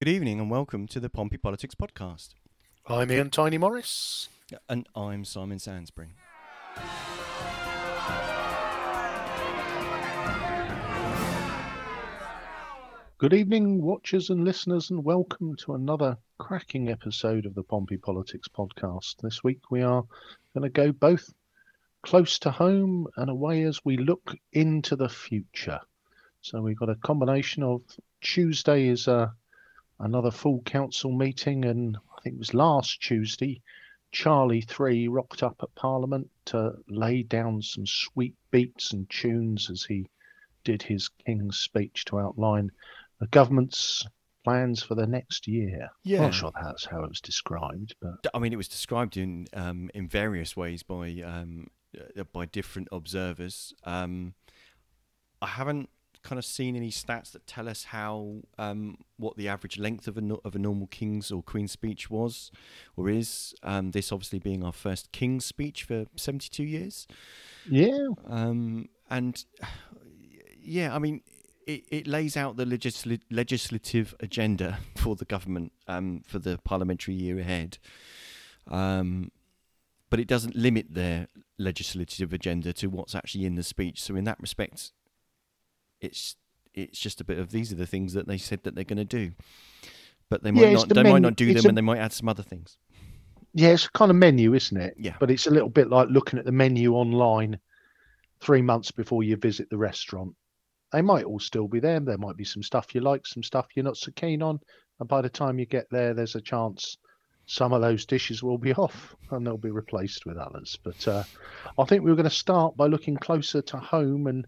Good evening and welcome to the Pompey Politics Podcast. I'm Ian Tiny Morris. And I'm Simon Sansbury. Good evening, watchers and listeners, and welcome to another cracking episode of the Pompey Politics Podcast. This week we are going to go both close to home and away as we look into the future. So we've got a combination of Tuesday is a another full council meeting, and I think it was last Tuesday, Charlie Three rocked up at Parliament to lay down some sweet beats and tunes as he did his King's speech to outline the government's plans for the next year. Yeah. I'm not sure that's how it was described, but I mean, it was described in um, in various ways by um, uh, by different observers. Um, I haven't kind of seen any stats that tell us how um, what the average length of a no- of a normal king's or queen's speech was or is. Um, this obviously being our first king's speech for seventy two years. yeah, Um, and yeah, I mean, it, it lays out the legisl- legislative agenda for the government um, for the parliamentary year ahead. Um, but it doesn't limit their legislative agenda to what's actually in the speech. So in that respect, it's it's just a bit of these are the things that they said that they're going to do, but they might Yeah, not. the They might not do it's them, a- and they might add some other things. yeah, it's kind of menu, isn't it? Yeah. But it's a little bit like looking at the menu online three months before you visit the restaurant. They might all still be there. There might be some stuff you like, some stuff you're not so keen on. And by the time you get there, there's a chance some of those dishes will be off and they'll be replaced with others. But uh, I think we were going to start by looking closer to home. And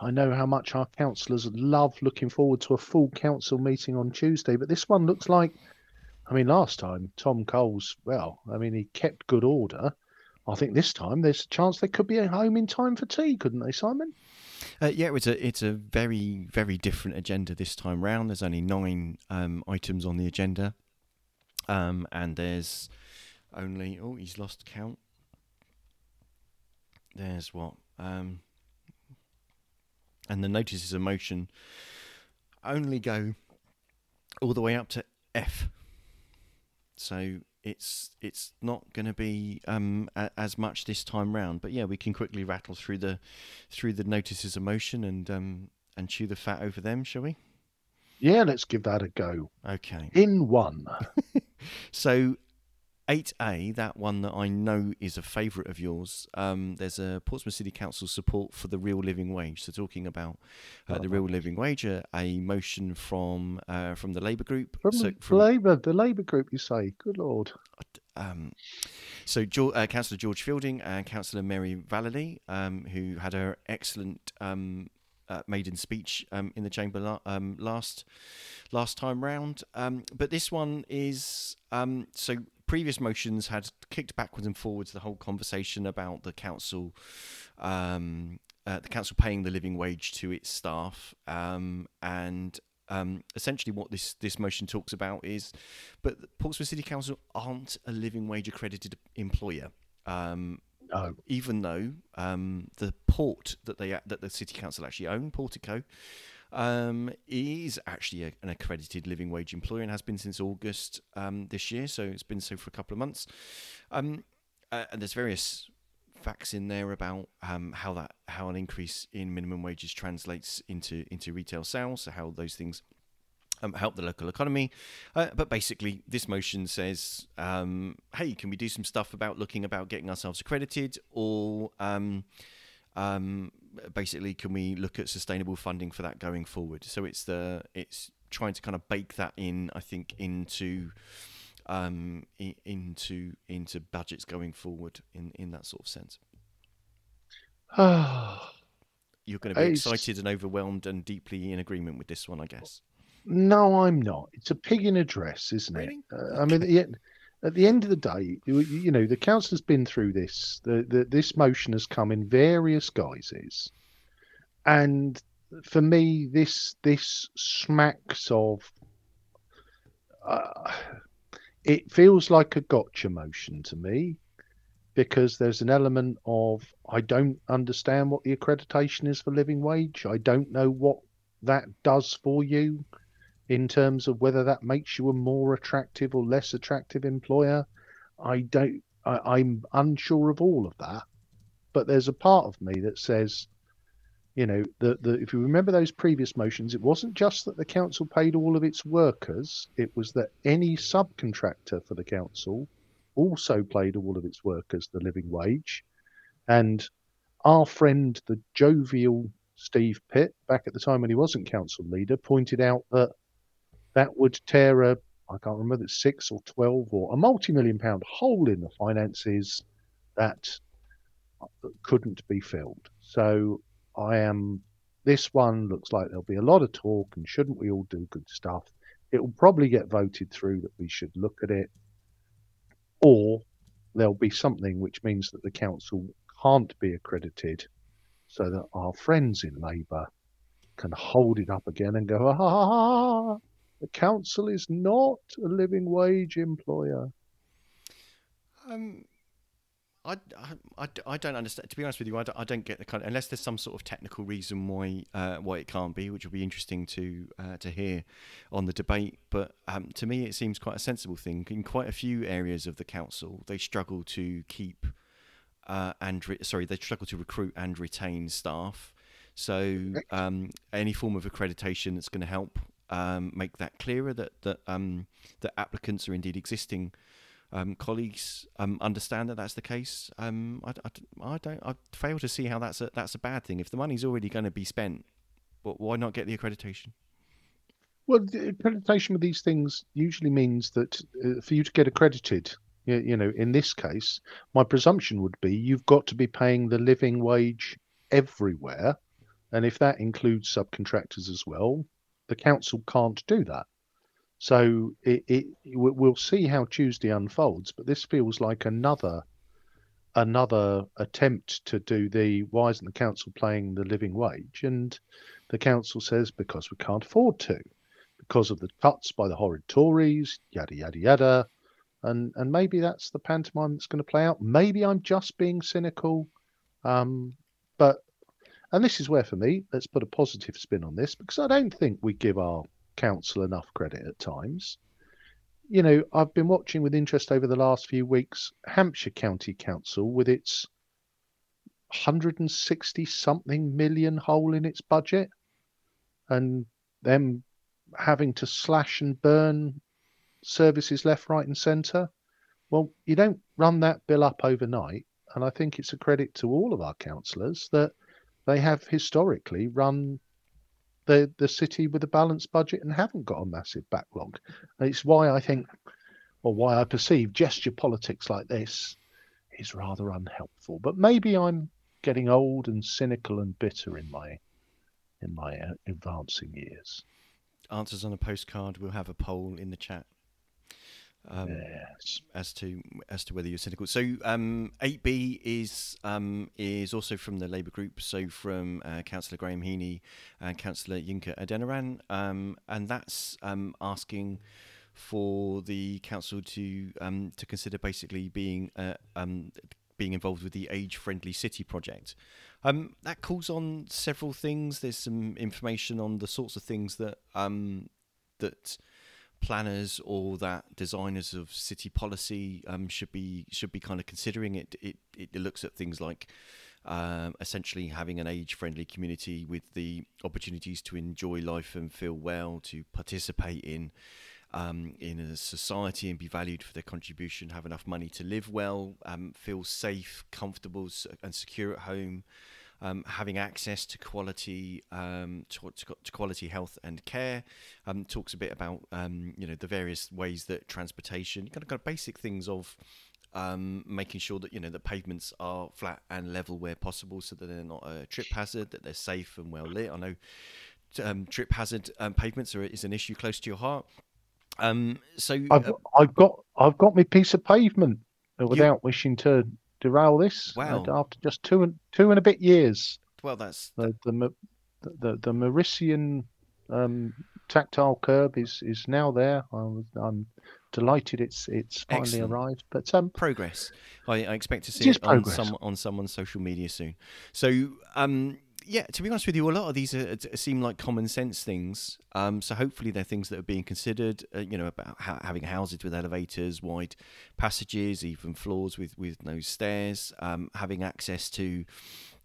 I know how much our councillors love looking forward to a full council meeting on Tuesday. But this one looks like I mean, last time Tom Coles, well, I mean, he kept good order. I think this time there's a chance they could be at home in time for tea, couldn't they, Simon? Uh, yeah, it's a it's a very very different agenda this time round. There's only nine um, items on the agenda, um, and there's only oh he's lost count. There's what, um, and the notices of motion only go all the way up to F. So it's it's not going to be um, a, as much this time round. But yeah, we can quickly rattle through the through the notices of motion and um, and chew the fat over them, shall we? Yeah, let's give that a go. Okay. In one. So, 8A, that one that I know is a favourite of yours, um, there's a Portsmouth City Council support for the real living wage. So, talking about uh, the Oh. real living wage, uh, a motion from uh, from the Labour group. From, so, the Labour, the Labour group, you say. Good Lord. um, so uh, Councillor George Fielding and Councillor Mary Vallely, um, who had her excellent um, uh, maiden speech um, in the chamber la- um, last last time round. Um, but this one is um, so previous motions had kicked backwards and forwards the whole conversation about the council. Um, uh, the council paying the living wage to its staff, um, and um, essentially what this this motion talks about is, but Portsmouth City Council aren't a living wage accredited employer. Um, No. even though um, the port that they that the city council actually own, Portico, um, is actually a, an accredited living wage employer and has been since August um, this year. So it's been so for a couple of months. Um, uh, and there's various facts in there about um, how that how an increase in minimum wages translates into into retail sales. So how those things um, help the local economy. Uh, but basically, this motion says, um, hey, can we do some stuff about looking about getting ourselves accredited, or um, um, basically, can we look at sustainable funding for that going forward? So it's the it's trying to kind of bake that in, I think, into um, i- into into budgets going forward in in that sort of sense. You're going to be It's- excited and overwhelmed and deeply in agreement with this one, I guess. no, I'm not. It's a pig in a dress, isn't Really? it? Uh, I mean, end, at the end of the day, you, know, the council's been through this. The, the this motion has come in various guises, and for me, this this smacks of. Uh, it feels like a gotcha motion to me, because there's an element of I don't understand what the accreditation is for living wage. I don't know what that does for you in terms of whether that makes you a more attractive or less attractive employer. I don't. I, I'm unsure of all of that, but there's a part of me that says, you know, that the, if you remember those previous motions, it wasn't just that the council paid all of its workers; it was that any subcontractor for the council also paid all of its workers the living wage, and our friend, the jovial Steve Pitt, back at the time when he wasn't council leader, pointed out that that would tear a I can't remember it's six or twelve or a multi-million pound hole in the finances that couldn't be filled. So I am. This one looks like there'll be a lot of talk, and shouldn't we all do good stuff? It will probably get voted through that we should look at it, or there'll be something which means that the council can't be accredited, so that our friends in Labour can hold it up again and go, ah, the council is not a living wage employer. Um, I, I, I don't understand. To be honest with you, I don't, I don't get the kind. Of, unless there's some sort of technical reason why uh, why it can't be, which will be interesting to uh, to hear on the debate. But um, to me, it seems quite a sensible thing. In quite a few areas of the council, they struggle to keep uh, and re- sorry, they struggle to recruit and retain staff. So um, any form of accreditation that's going to help um, make that clearer that that um, that applicants or indeed existing um, colleagues um, understand that that's the case. Um, I, I, I, don't. I fail to see how that's a that's a bad thing. If the money's already going to be spent, but why not get the accreditation? Well, the accreditation with these things usually means that uh, for you to get accredited, you, you know, in this case, my presumption would be you've got to be paying the living wage everywhere, and if that includes subcontractors as well, the council can't do that. So it, it we'll see how Tuesday unfolds, but this feels like another another attempt to do the why isn't the council playing the living wage? And the council says because we can't afford to, because of the cuts by the horrid Tories, yada yada yada. And and maybe that's the pantomime that's going to play out. Maybe I'm just being cynical, um, and this is where for me, let's put a positive spin on this because I don't think we give our council enough credit at times. You know, I've been watching with interest over the last few weeks Hampshire County Council with its 160 something million hole in its budget and them having to slash and burn services left, right, and centre. Well, you don't run that bill up overnight. And I think it's a credit to all of our councillors that they have historically run the the city with a balanced budget and haven't got a massive backlog. And it's why I think, or why I perceive gesture politics like this is rather unhelpful. But maybe I'm getting old and cynical and bitter in my in my uh, advancing years. Answers on a postcard. We'll have a poll in the chat um, yes. as to as to whether you're cynical. So um, 8B is um, is also from the Labour group, so from uh, Councillor Graham Heaney and Councillor Yinka Adeniran, um, and that's um, asking for the council to um, to consider basically being uh, being involved with the Age Friendly City project. Um, that calls on several things. There's some information on the sorts of things that um, that planners or that designers of city policy um, should be should be kind of considering it. It it looks at things like um, essentially having an age-friendly community with the opportunities to enjoy life and feel well, to participate in um, in a society and be valued for their contribution, have enough money to live well, um, feel safe, comfortable, and secure at home um, having access to quality um, to, to, to, quality health and care. Um, talks a bit about um, you know the various ways that transportation, kind of, kind of basic things of um, making sure that you know the pavements are flat and level where possible, so that they're not a trip hazard, that they're safe and well lit. I know um, trip hazard pavements are, is an issue close to your heart. so I've, uh, I've got I've got my piece of pavement without you, wishing to derail this. Wow! After just two and two and a bit years. Well, that's the the the, the Mauritian um, tactile curb is is now there. I'm, I'm delighted it's it's finally Excellent. arrived. But um, progress. I, I expect to see it, it on some on someone's social media soon. So um, yeah, to be honest with you, a lot of these are, seem like common sense things. Um, so hopefully they're things that are being considered. Uh, you know, about ha- having houses with elevators, wide passages, even floors with with no stairs, um, having access to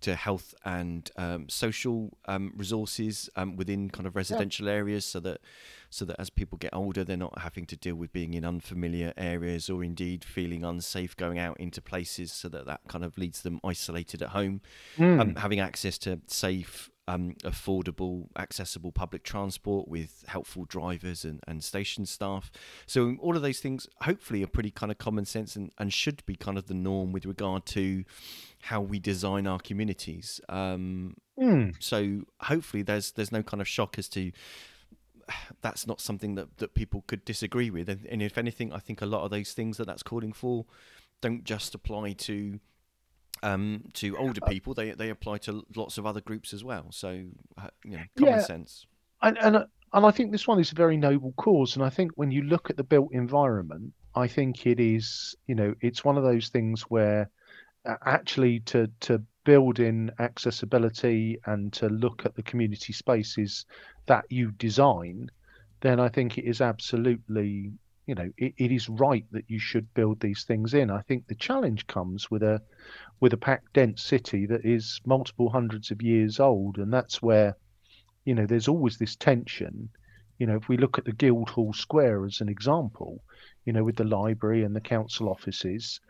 to health and um, social um, resources um, within kind of residential yeah. areas, so that so that as people get older, they're not having to deal with being in unfamiliar areas or indeed feeling unsafe going out into places, so that that kind of leads them isolated at home. Mm. having access to safe, um, affordable, accessible public transport with helpful drivers and, and station staff. So all of those things hopefully are pretty kind of common sense and, and should be kind of the norm with regard to how we design our communities. Um, mm. So hopefully there's there's no kind of shock as to that's not something that, that people could disagree with. And, and if anything, I think a lot of those things that that's calling for don't just apply to um, to older uh, people. They they apply to lots of other groups as well. So uh, you know, common yeah. sense. And and and I think this one is a very noble cause. And I think when you look at the built environment, I think it is you know it's one of those things where uh, actually to to build in accessibility and to look at the community spaces that you design, then I think it is absolutely you know it, it is right that you should build these things in. I think the challenge comes with a with a packed, dense city that is multiple hundreds of years old, and that's where, you know, there's always this tension. You know, if we look at the Guildhall Square as an example, you know, with the library and the council offices,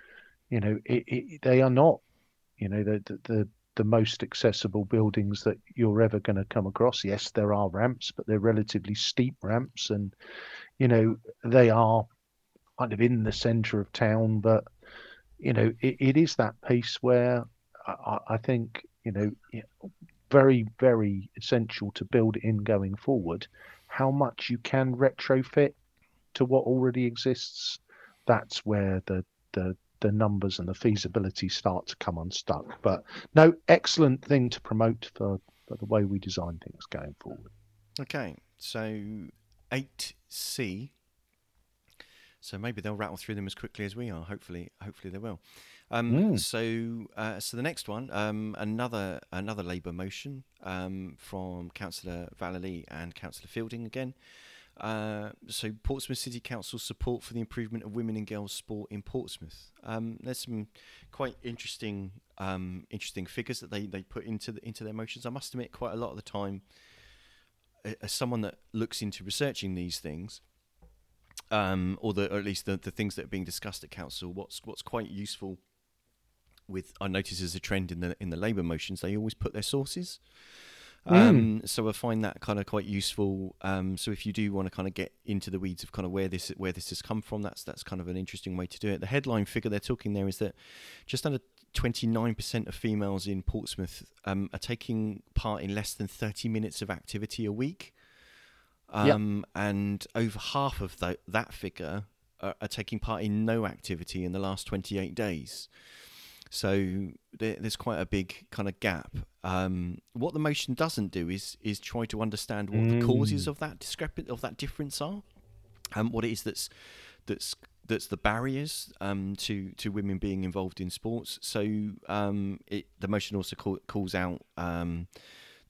you know, it, it, they are not, you know, the, the the most accessible buildings that you're ever going to come across. Yes, there are ramps, but they're relatively steep ramps, and you know they are kind of in the centre of town, but you know, it, it is that piece where I, I think, you know, very, very essential to build in going forward. How much you can retrofit to what already exists, that's where the, the, the numbers and the feasibility start to come unstuck. But no, excellent thing to promote for, for the way we design things going forward. Okay, so 8C so maybe they'll rattle through them as quickly as we are. Hopefully, hopefully they will. Um, mm. So, uh, so the next one, um, another another Labour motion um, from Councillor Vallely and Councillor Fielding again. Uh, so, Portsmouth City Council support for the improvement of women and girls sport in Portsmouth. Um, there's some quite interesting um, interesting figures that they, they put into the, into their motions. I must admit, quite a lot of the time, as someone that looks into researching these things um, or, the, or at least the, the things that are being discussed at council. What's what's quite useful with I notice as a trend in the in the Labour motions, they always put their sources. Hmm. Um, mm. So I find that kind of quite useful. Um, so if you do want to kind of get into the weeds of kind of where this where this has come from, that's that's kind of an interesting way to do it. The headline figure they're talking there is that just under 29% of females in Portsmouth um, are taking part in less than 30 minutes of activity a week. Um, yep. And over half of the, that figure are, are, taking part in no activity in the last 28 days. So there, there's quite a big kind of gap. Um, what the motion doesn't do is is try to understand what mm. the causes mm. of that discrepant of that difference are, and what it is that's that's that's the barriers um, to to women being involved in sports. So um, it, the motion also call, calls out um,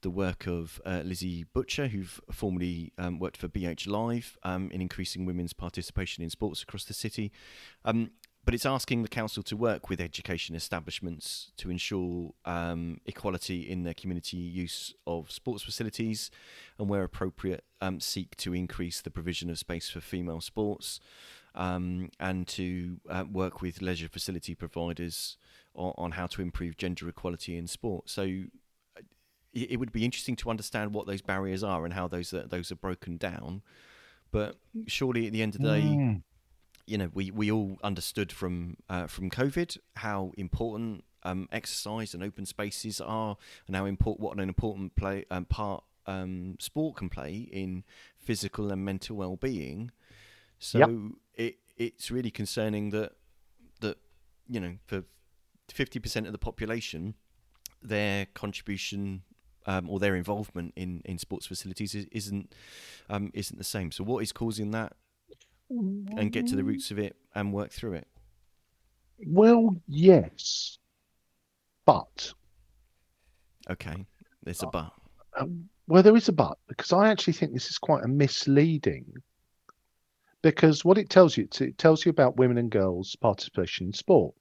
the work of uh, Lizzie Butcher, who formerly um, worked for BH Live um, in increasing women's participation in sports across the city. Um, but it's asking the council to work with education establishments to ensure um, equality in their community use of sports facilities and, where appropriate, um, seek to increase the provision of space for female sports um, and to uh, work with leisure facility providers on, on, how to improve gender equality in sport. So it would be interesting to understand what those barriers are and how those are, those are broken down. But surely, at the end of the day, mm. You know, we, we all understood from uh, from COVID how important um, exercise and open spaces are, and how important what an important play um, part um, sport can play in physical and mental well being. So yep. it it's really concerning that that you know for fifty percent of the population, their contribution um, or their involvement in, in sports facilities is, isn't um, isn't the same. So what is causing that, and get to the roots of it and work through it. Well, yes, but okay, There's a but. Um, well, there is a but because I actually think this is quite a misleading. Because what it tells you, it tells you about women and girls' participation in sport.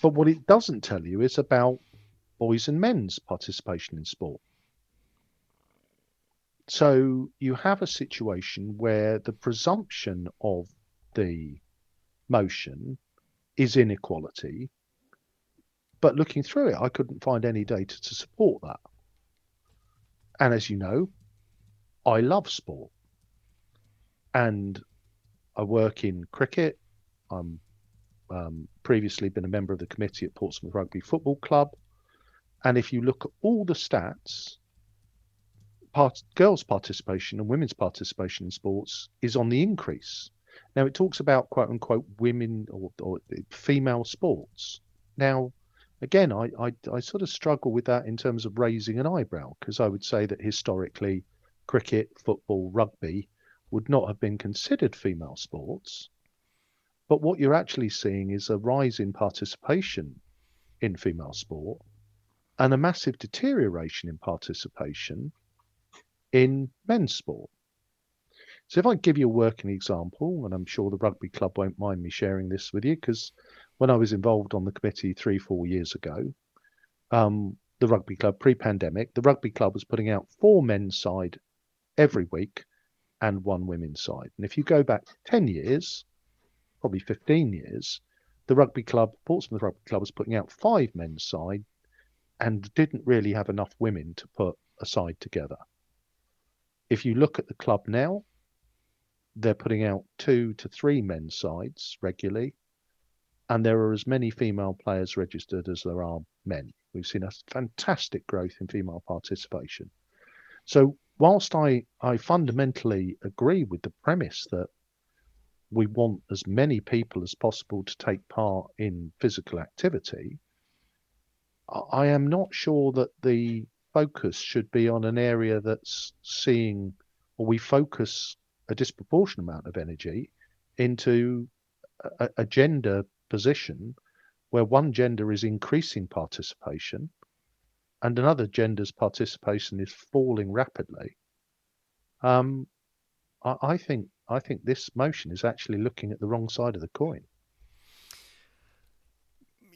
But what it doesn't tell you is about boys and men's participation in sport. So you have a situation where the presumption of the motion is inequality. But looking through it, I couldn't find any data to support that. And as you know, I love sport. And I work in cricket. I'm um, previously been a member of the committee at Portsmouth Rugby Football Club. And if you look at all the stats, part, girls' participation and women's participation in sports is on the increase. Now, it talks about quote unquote women or, or female sports. Now, again, I, I, I, sort of struggle with that in terms of raising an eyebrow because I would say that historically, cricket, football, rugby would not have been considered female sports. But what you're actually seeing is a rise in participation in female sport and a massive deterioration in participation in men's sport. So if I give you a working example, and I'm sure the rugby club won't mind me sharing this with you, because when I was involved on the committee three, four years ago, um, the rugby club pre-pandemic, the rugby club was putting out four men's side every week and one women's side. And if you go back 10 years, probably 15 years, the rugby club, Portsmouth Rugby Club, was putting out five men's side and didn't really have enough women to put a side together. If you look at the club now, they're putting out two to three men's sides regularly, and there are as many female players registered as there are men. We've seen a fantastic growth in female participation. So, whilst I, I fundamentally agree with the premise that we want as many people as possible to take part in physical activity, I am not sure that the focus should be on an area that's seeing, or we focus a disproportionate amount of energy into a, a gender position where one gender is increasing participation and another gender's participation is falling rapidly. Um, I, I think I think this motion is actually looking at the wrong side of the coin.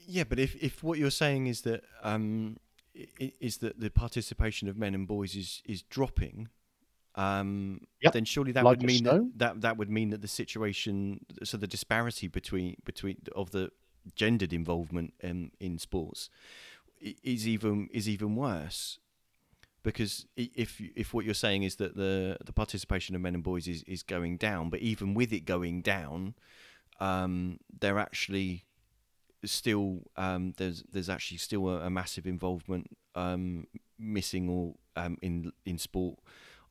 Yeah, but if, if what you're saying is that um, is that the participation of men and boys is is dropping, um, yep. then surely that like would mean that, that that would mean that the situation, so the disparity between between of the gendered involvement in in sports is even is even worse because if if what you're saying is that the the participation of men and boys is, is going down, but even with it going down, um, they're actually still um, there's there's actually still a, a massive involvement um, missing or um, in in sport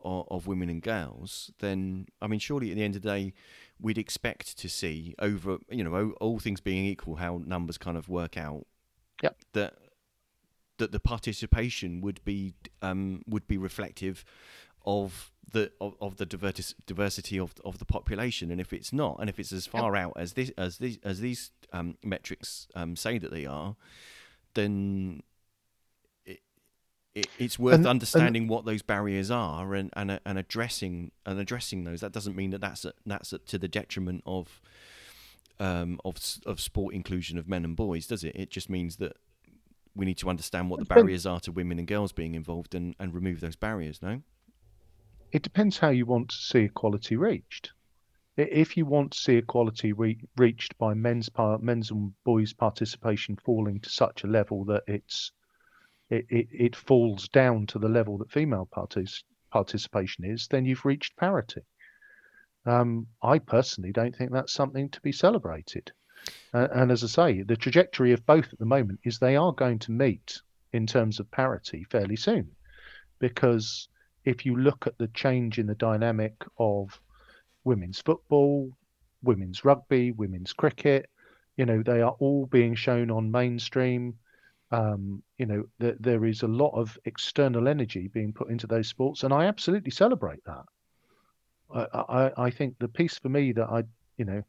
of, of, women and girls, then I mean, surely at the end of the day, we'd expect to see over you know all things being equal, how numbers kind of work out. Yep. That that the participation would be um, would be reflective of the of, of the diversity of of the population, and if it's not, and if it's as far yep. out as this as these as these um, metrics um, say that they are, then it, it it's worth and, understanding and, what those barriers are and, and and addressing and addressing those. That doesn't mean that that's a, that's a, to the detriment of um, of of sport inclusion of men and boys, does it? It just means that we need to understand what the barriers are to women and girls being involved and, and remove those barriers. No it depends how you want to see equality reached. If you want to see equality re- reached by men's par- men's and boys' participation falling to such a level that it's it, it, it falls down to the level that female partic- participation is, then you've reached parity. Um, I personally don't think that's something to be celebrated. Uh, and as I say, the trajectory of both at the moment is they are going to meet in terms of parity fairly soon, because if you look at the change in the dynamic of women's football, women's rugby, women's cricket, you know, they are all being shown on mainstream. Um, you know, th- there is a lot of external energy being put into those sports, and I absolutely celebrate that. I, I, I think the piece for me that I, you know,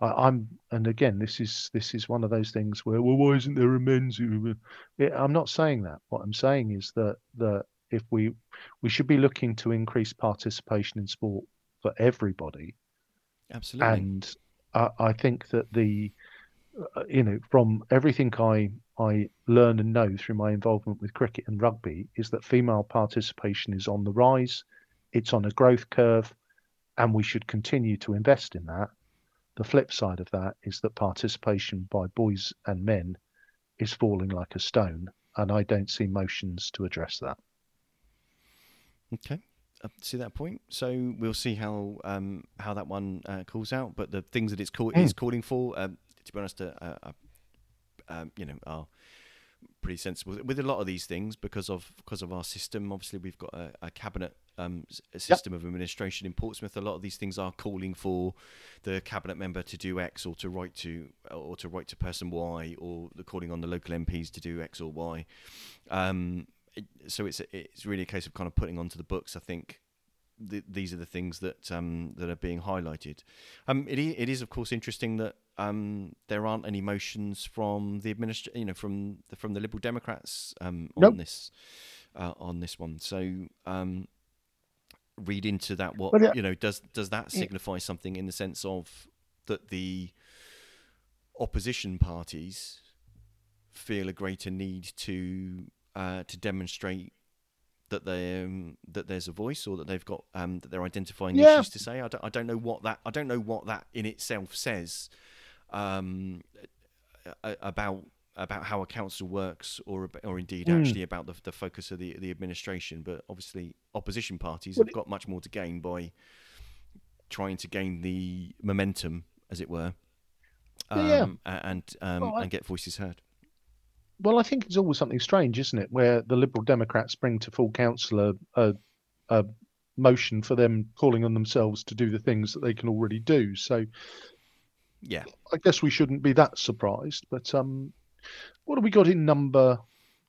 I, am and again, this is this is one of those things where, well, why isn't there a men's? I'm not saying that. What I'm saying is that that if we we should be looking to increase participation in sport for everybody. Absolutely. And I, I think that the uh, you know from everything I I learn and know through my involvement with cricket and rugby is that female participation is on the rise. It's on a growth curve, and we should continue to invest in that. The flip side of that is that participation by boys and men is falling like a stone, and I don't see motions to address that. Okay, I see that point. So we'll see how um, how that one uh, calls out. But the things that it's call- mm. is calling for, um, to be honest, uh, uh, um, you know, are pretty sensible with a lot of these things because of because of our system. Obviously, we've got a, a cabinet um, a system yep. of administration in Portsmouth. A lot of these things are calling for the cabinet member to do X or to write to or to write to person Y, or the calling on the local MPs to do X or Y. Um, so it's it's really a case of kind of putting onto the books. I think the, these are the things that um, that are being highlighted. Um, it it is of course interesting that um, there aren't any motions from the administ- you know from the from the Liberal Democrats um, on nope. this uh, on this one. So um, read into that what well, you know does does that signify something in the sense of that the opposition parties feel a greater need to uh, to demonstrate that they um, that there's a voice or that they've got um, that they're identifying yeah. issues to say. I don't, I don't know what that I don't know what that in itself says um, about about how a council works, or or indeed mm. actually about the, the focus of the the administration. But obviously, opposition parties well, have got much more to gain by trying to gain the momentum, as it were, um, yeah. and um, well, I, and get voices heard. Well, I think it's always something strange, isn't it, where the Liberal Democrats bring to full council a, a, a motion for them calling on themselves to do the things that they can already do. So, yeah, I guess we shouldn't be that surprised. But um, what have we got in number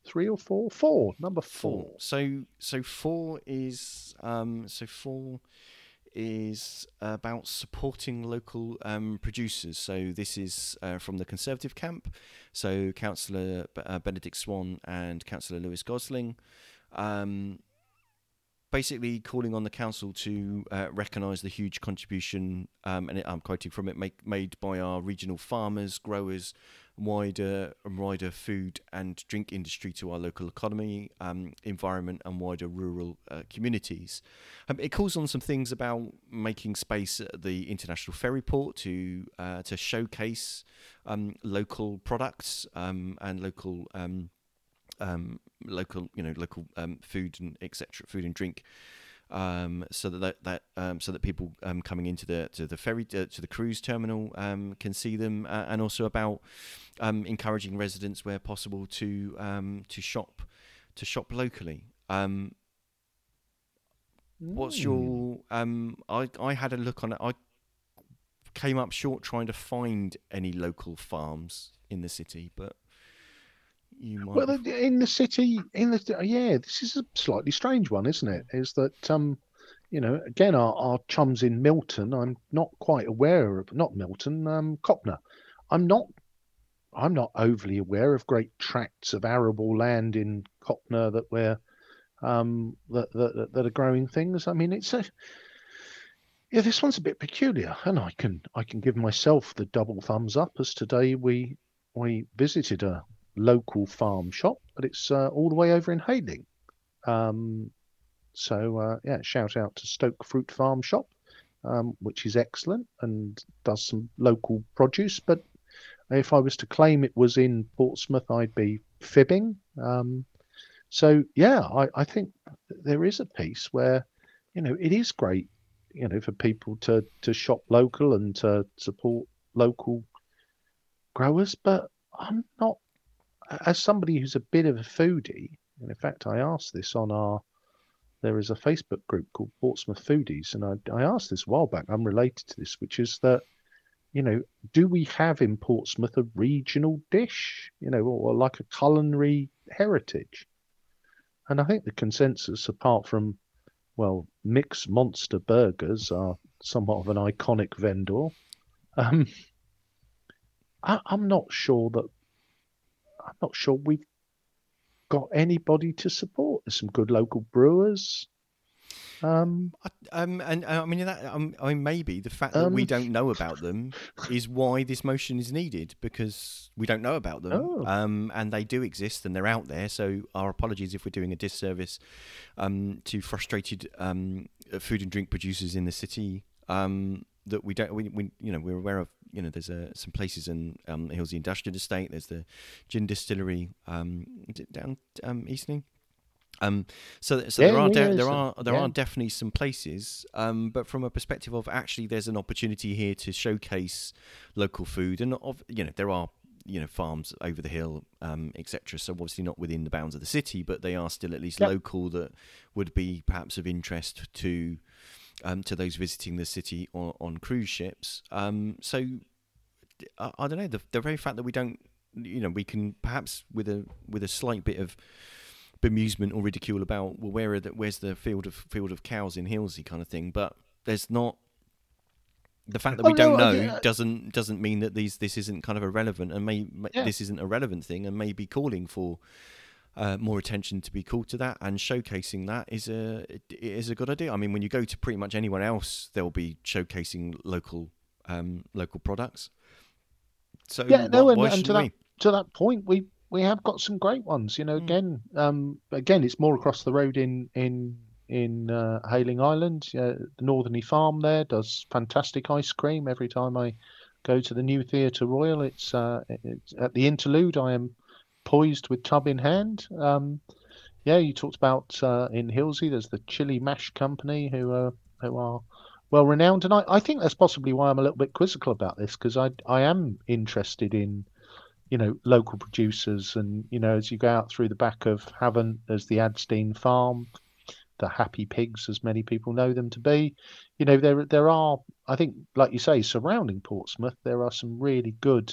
three or four? Four. Number four. four. So so four is um so four is about supporting local um, producers. So this is uh, from the Conservative camp. So Councillor uh, Benedict Swan and Councillor Lewis Gosling. Um, basically calling on the council to uh, recognise the huge contribution, um, and I'm quoting from it, make, made by our regional farmers, growers, wider and wider food and drink industry to our local economy, um, environment, and wider rural uh, communities. Um, it calls on some things about making space at the international ferry port to uh, to showcase um, local products um, and local. Um, um, local, you know, local food and etc. Food and drink um, so that that, um, so that people um, coming into the to the ferry uh, to the cruise terminal um, can see them, uh, and also about um, encouraging residents where possible to um, to shop to shop locally. What's your I I had a look on it. I came up short trying to find any local farms in the city, but you might. Well, in the city, in the yeah, this is a slightly strange one, isn't it? Is that um, you know, again, our, our chums in Milton, I'm not quite aware of. Not Milton, um, Copnor. I'm not. I'm not overly aware of great tracts of arable land in Copnor that we're um, that, that that are growing things. I mean, it's a yeah, this one's a bit peculiar, and I can I can give myself the double thumbs up as today we we visited a local farm shop, but it's uh, all the way over in Hayling. Um, so uh, yeah, shout out to Stoke Fruit Farm Shop, um, which is excellent and does some local produce. But if I was to claim it was in Portsmouth, I'd be fibbing. Um, so yeah, I, I think there is a piece where you know it is great, you know, for people to to shop local and to support local growers, but I'm not as somebody who's a bit of a foodie, and in fact, I asked this on our there is a Facebook group called Portsmouth Foodies, and I, I asked this a while back, I'm related to this, which is that, you know, do we have in Portsmouth a regional dish, you know, or, or like a culinary heritage? And I think the consensus, apart from, well, Mick's Monster Burgers are somewhat of an iconic vendor. Um, I, I'm not sure that I'm not sure we've got anybody to support. There's some good local brewers. Um, I- Um, and uh, I mean that. Um, I mean, maybe the fact that we Um, don't know about them is why this motion is needed because we don't know about them. Oh. Um, and they do exist and they're out there. So our apologies if we're doing a disservice um, to frustrated um, food and drink producers in the city. Um, that we don't, we, we, you know, we're aware of. You know, there's uh, some places in um, the Industrial Estate. There's the gin distillery um, down um. Um, so, so Yeah, there are yeah, de- there are there yeah. are definitely some places, um, but from a perspective of actually, there's an opportunity here to showcase local food, and of you know there are you know farms over the hill, um, etc. So obviously not within the bounds of the city, but they are still at least Yep. local that would be perhaps of interest to um, to those visiting the city on, on cruise ships. Um, so I, I don't know the the very fact that we don't, you know, we can perhaps with a with a slight bit of bemusement or ridicule about well where are the, where's the field of field of cows in Hilsea kind of thing, but there's not the fact that Oh, we don't no, know get- doesn't doesn't mean that these this isn't kind of irrelevant and may, may Yeah. this isn't a relevant thing and may be calling for uh, more attention to be called to that and showcasing that is a is a good idea. I mean, when you go to pretty much anyone else, they'll be showcasing local um, local products. So Yeah, no, and- and to we? to that point, we we have got some great ones. You know, Mm. again, um, again, it's more across the road in in in uh, Hayling Island. Uh, the Northney Farm there does fantastic ice cream. Every time I go to the new Theatre Royal, it's uh, it's at the interlude. I am poised with tub in hand. Um, yeah, you talked about uh, in Hilsea. There's the Chili Mash Company who are who are well renowned, and I, I think that's possibly why I'm a little bit quizzical about this because I I am interested in you know local producers and you know as you go out through the back of Havant, there's the Adsdean farm the happy pigs as many people know them to be you know there there are I think like you say surrounding Portsmouth there are some really good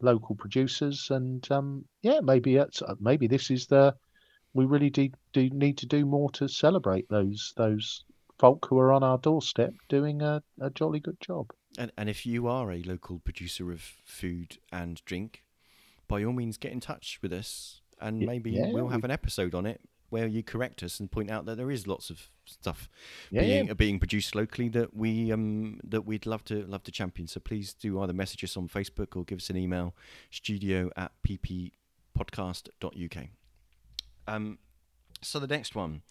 local producers and um yeah maybe it's, maybe this is the we really do, do need to do more to celebrate those those folk who are on our doorstep doing a, a jolly good job. And, and if you are a local producer of food and drink, by all means get in touch with us and maybe yeah, we'll we- have an episode on it where you correct us and point out that there is lots of stuff yeah being yeah. being produced locally that we um that we'd love to love to champion. So please do either message us on Facebook or give us an email studio at pppodcast.uk. Um so the next one.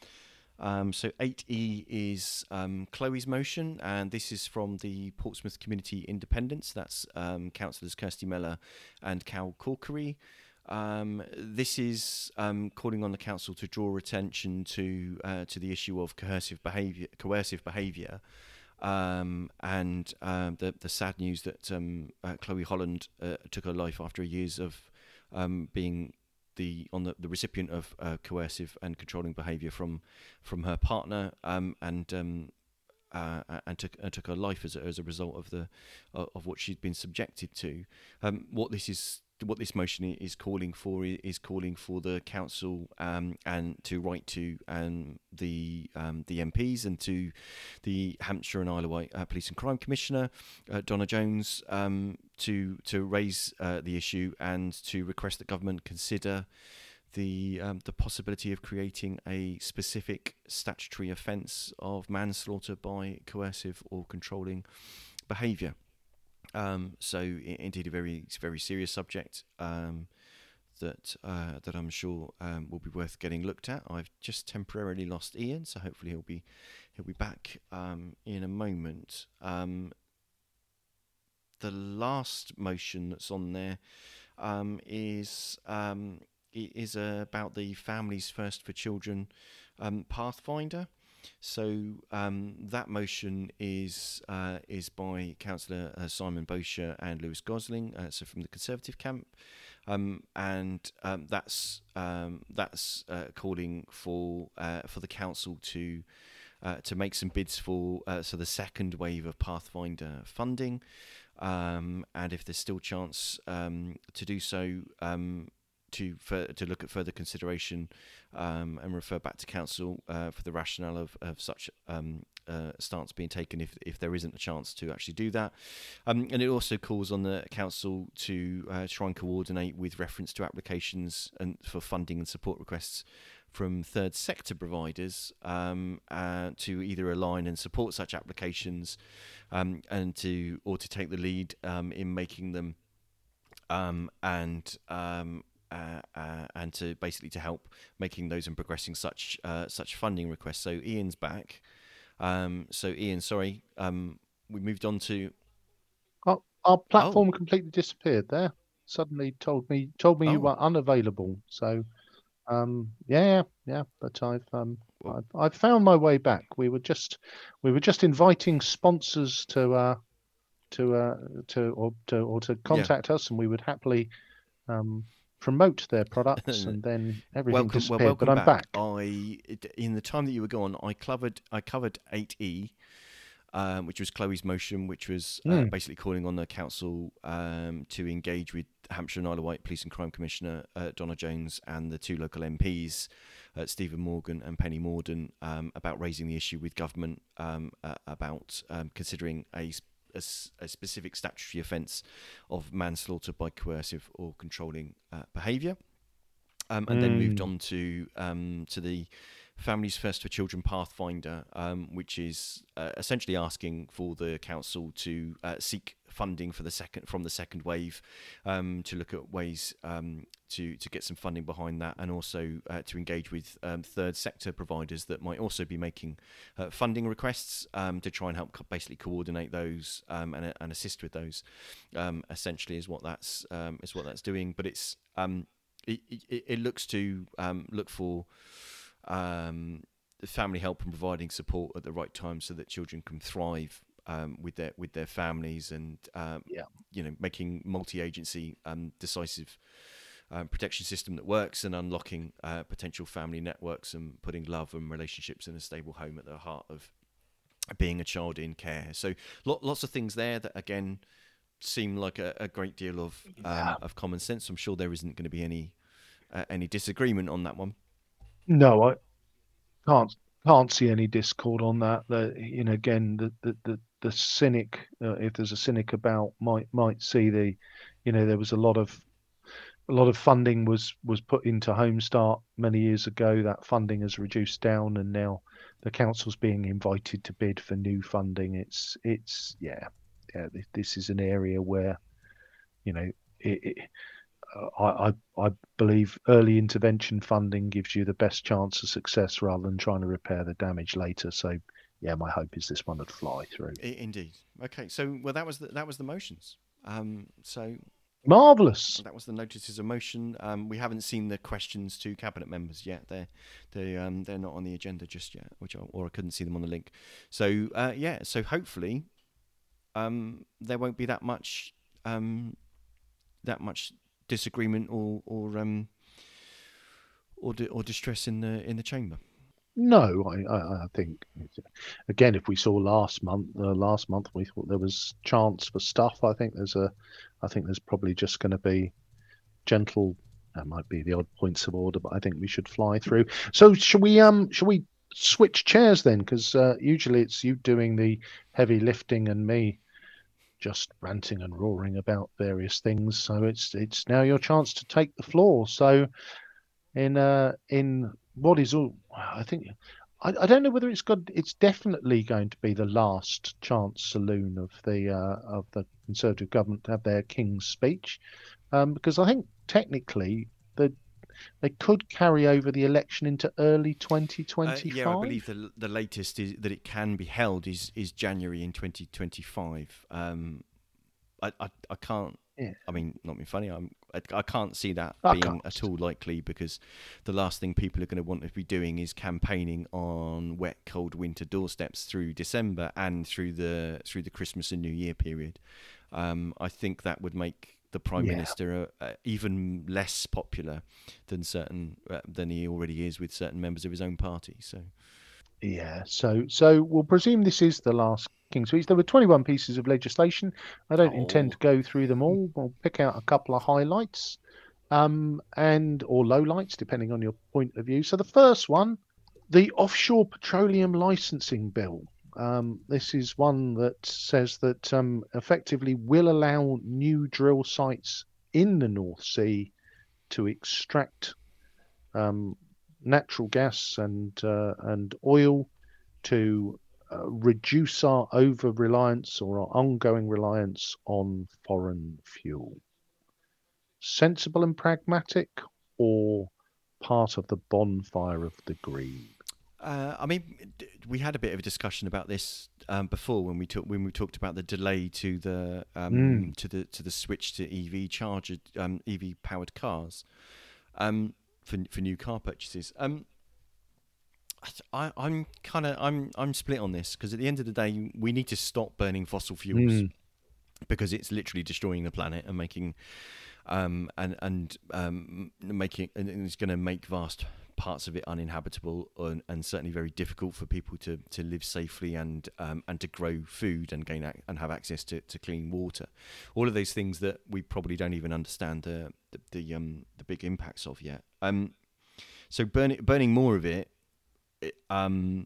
Um, so 8E is um, Chloe's motion, and this is from the Portsmouth Community Independence. That's um, councillors Kirsty Mellor and Cal Corkery. Um, this is um, calling on the council to draw attention to uh, to the issue of coercive behaviour, coercive behaviour, um, and um, the the sad news that um, uh, Chloe Holland uh, took her life after years of um, being the on the, the recipient of uh, coercive and controlling behaviour from from her partner, and um, uh, and took uh, took her life as a, as a result of the uh, of what she'd been subjected to. Um, what this is what this motion is calling for is calling for the council um, and to write to um, the um, the MPs and to the Hampshire and Isle of Wight uh, Police and Crime Commissioner uh, Donna Jones um, to to raise uh, the issue and to request that government consider the um, the possibility of creating a specific statutory offence of manslaughter by coercive or controlling behaviour. Um, so, indeed, a very very serious subject um, that uh, that I'm sure um, will be worth getting looked at. I've just temporarily lost Ian, so hopefully he'll be he'll be back um, in a moment. Um, the last motion that's on there um, is is about the Families First for Children Pathfinder. So um, that motion is uh, is by Councillor uh, Simon Bosher and Lewis Gosling, uh, so from the Conservative camp, um, and um, that's um, that's uh, calling for uh, for the council to uh, to make some bids for so the second wave of Pathfinder funding, um, and if there's still chance um, to do so, to for, to look at further consideration um, and refer back to council uh, for the rationale of, of such um, uh, stance being taken if if there isn't a chance to actually do that. Um, and it also calls on the council to uh, try and coordinate with reference to applications and for funding and support requests from third sector providers um, uh, to either align and support such applications um, and to or to take the lead um, in making them um, and um, uh, uh, and to basically to help making those and progressing such uh, such funding requests. So Ian's back. Um, so Ian, sorry, we moved on to. Our, our platform oh. completely disappeared there. Suddenly told me told me oh. you were unavailable. So um, yeah, yeah, but I've um, I've, I've found my way back. We were just we were just inviting sponsors to uh, to uh, to or to or to contact yeah. us, and we would happily um, promote their products, and then everything welcome, disappeared. Well, but I'm back. back. I in the time that you were gone, I covered I covered eight E. Um, which was Chloe's motion, which was uh, mm. basically calling on the council um, to engage with Hampshire and Isle of Wight Police and Crime Commissioner uh, Donna Jones and the two local MPs, uh, Stephen Morgan and Penny Mordaunt, um, about raising the issue with government um, uh, about um, considering a, a, a, specific statutory offence of manslaughter by coercive or controlling uh, behaviour. Um, and mm. then moved hmm. on to um, to the Families First for Children Pathfinder, um, which is uh, essentially asking for the council to uh, seek funding for the second from the second wave, um, to look at ways um, to to get some funding behind that, and also uh, to engage with um, third sector providers that might also be making uh, funding requests um, to try and help co- basically coordinate those um, and, and assist with those. essentially, is what that's is what that's doing, but it's it, it, it looks to look for um, family help and providing support at the right time so that children can thrive um, with their with their families and um, yeah. you know making multi-agency um, decisive um, protection system that works and unlocking uh, potential family networks and putting love and relationships in a stable home at the heart of being a child in care. So lots of things there that again seem like a, a great deal of um, yeah. of common sense. I'm sure there isn't going to be any uh, any disagreement on that one. No, I can't can't see any discord on that. The you know again the the the, the cynic, uh, if there's a cynic about, might might see the, you know, there was a lot of a lot of funding was was put into Home Start many years ago. That funding has reduced down, and now the council's being invited to bid for new funding. It's it's yeah yeah. This is an area where, you know, it, it I, I, I believe early intervention funding gives you the best chance of success rather than trying to repair the damage later. So, yeah, my hope is this one would fly through. Indeed. Okay, so well, that was the, that was the motions. Um, so marvelous. That was the notices of motion. Um, we haven't seen the questions to cabinet members yet. They're they um they're not on the agenda just yet, which I, or I couldn't see them on the link. So uh, yeah, so hopefully, um, there won't be that much um that much disagreement or or um or or distress in the in the chamber. No, I, I, think again, if we saw last month, uh, last month we thought there was chance for stuff. I think there's a, I think there's probably just going to be gentle. That might be the odd points of order, but I think we should fly through. So should we um should we switch chairs then? Because uh, usually it's you doing the heavy lifting and me just ranting and roaring about various things. So it's it's now your chance to take the floor. So in uh in what is all I think I, I don't know whether it's got it's definitely going to be the last chance saloon of the uh, of the Conservative government to have their King's speech. Um, because I think technically the they could carry over the election into early 2025. Uh, yeah, I believe the, the latest is that it can be held is is January in 2025. Um, I, I, I can't. Yeah. I mean, not being funny. I'm. I, I can't see that I being can't. at all likely because the last thing people are going to want to be doing is campaigning on wet, cold winter doorsteps through December and through the through the Christmas and New Year period. Um, I think that would make the prime yeah. minister uh, even less popular than certain uh, than he already is with certain members of his own party. So, yeah. So, so we'll presume this is the last Speech. There were 21 pieces of legislation. I don't oh. intend to go through them all. We'll pick out a couple of highlights. um, and or low lights, depending on your point of view. So the first one, the offshore petroleum licensing bill. Um, this is one that says that um, effectively will allow new drill sites in the North Sea to extract um, natural gas and uh, and oil to reduce our over reliance or our ongoing reliance on foreign fuel. Sensible and pragmatic, or part of the bonfire of the green? Uh, I mean, we had a bit of a discussion about this um, before when we talked when we talked about the delay to the um, mm. to the to the switch to EV charger um, EV powered cars um, for for new car purchases. Um, I, I'm kind of I'm I'm split on this because at the end of the day we need to stop burning fossil fuels mm. because it's literally destroying the planet and making um, and and um, making and it's going to make vast parts of it uninhabitable and, and, certainly very difficult for people to, to live safely and um, and to grow food and gain ac- and have access to, to clean water. All of those things that we probably don't even understand the the, the um the big impacts of yet. Um, so burning burning more of it um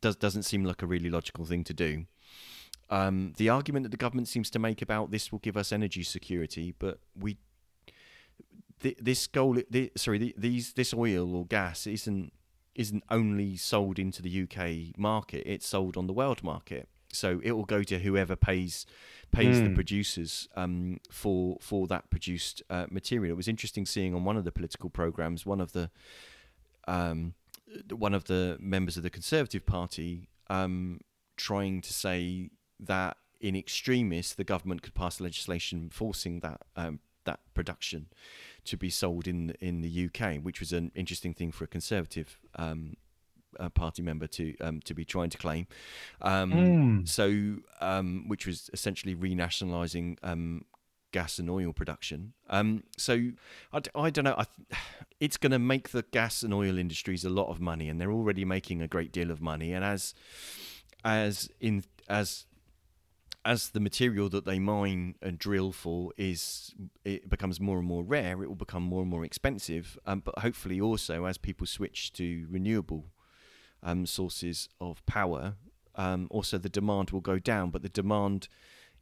does doesn't seem like a really logical thing to do. Um, the argument that the government seems to make about this will give us energy security, but we this goal, sorry, these this oil or gas isn't isn't only sold into the UK market; it's sold on the world market. So it will go to whoever pays pays mm. the hmm. producers um, for for that produced uh, material. It was interesting seeing on one of the political programs one of the um, one of the members of the Conservative Party um, trying to say that in extremis the government could pass legislation forcing that um, that production to be sold in in the UK, which was an interesting thing for a Conservative um, uh, party member to um, to be trying to claim. Um, mm. So, um, which was essentially renationalising um, gas and oil production. Um, so, I, I don't know. I it's going to make the gas and oil industries a lot of money, and they're already making a great deal of money. And as as in as as the material that they mine and drill for is it becomes more and more rare, it will become more and more expensive. Um, but hopefully, also as people switch to renewable um, sources of power, um, also the demand will go down. But the demand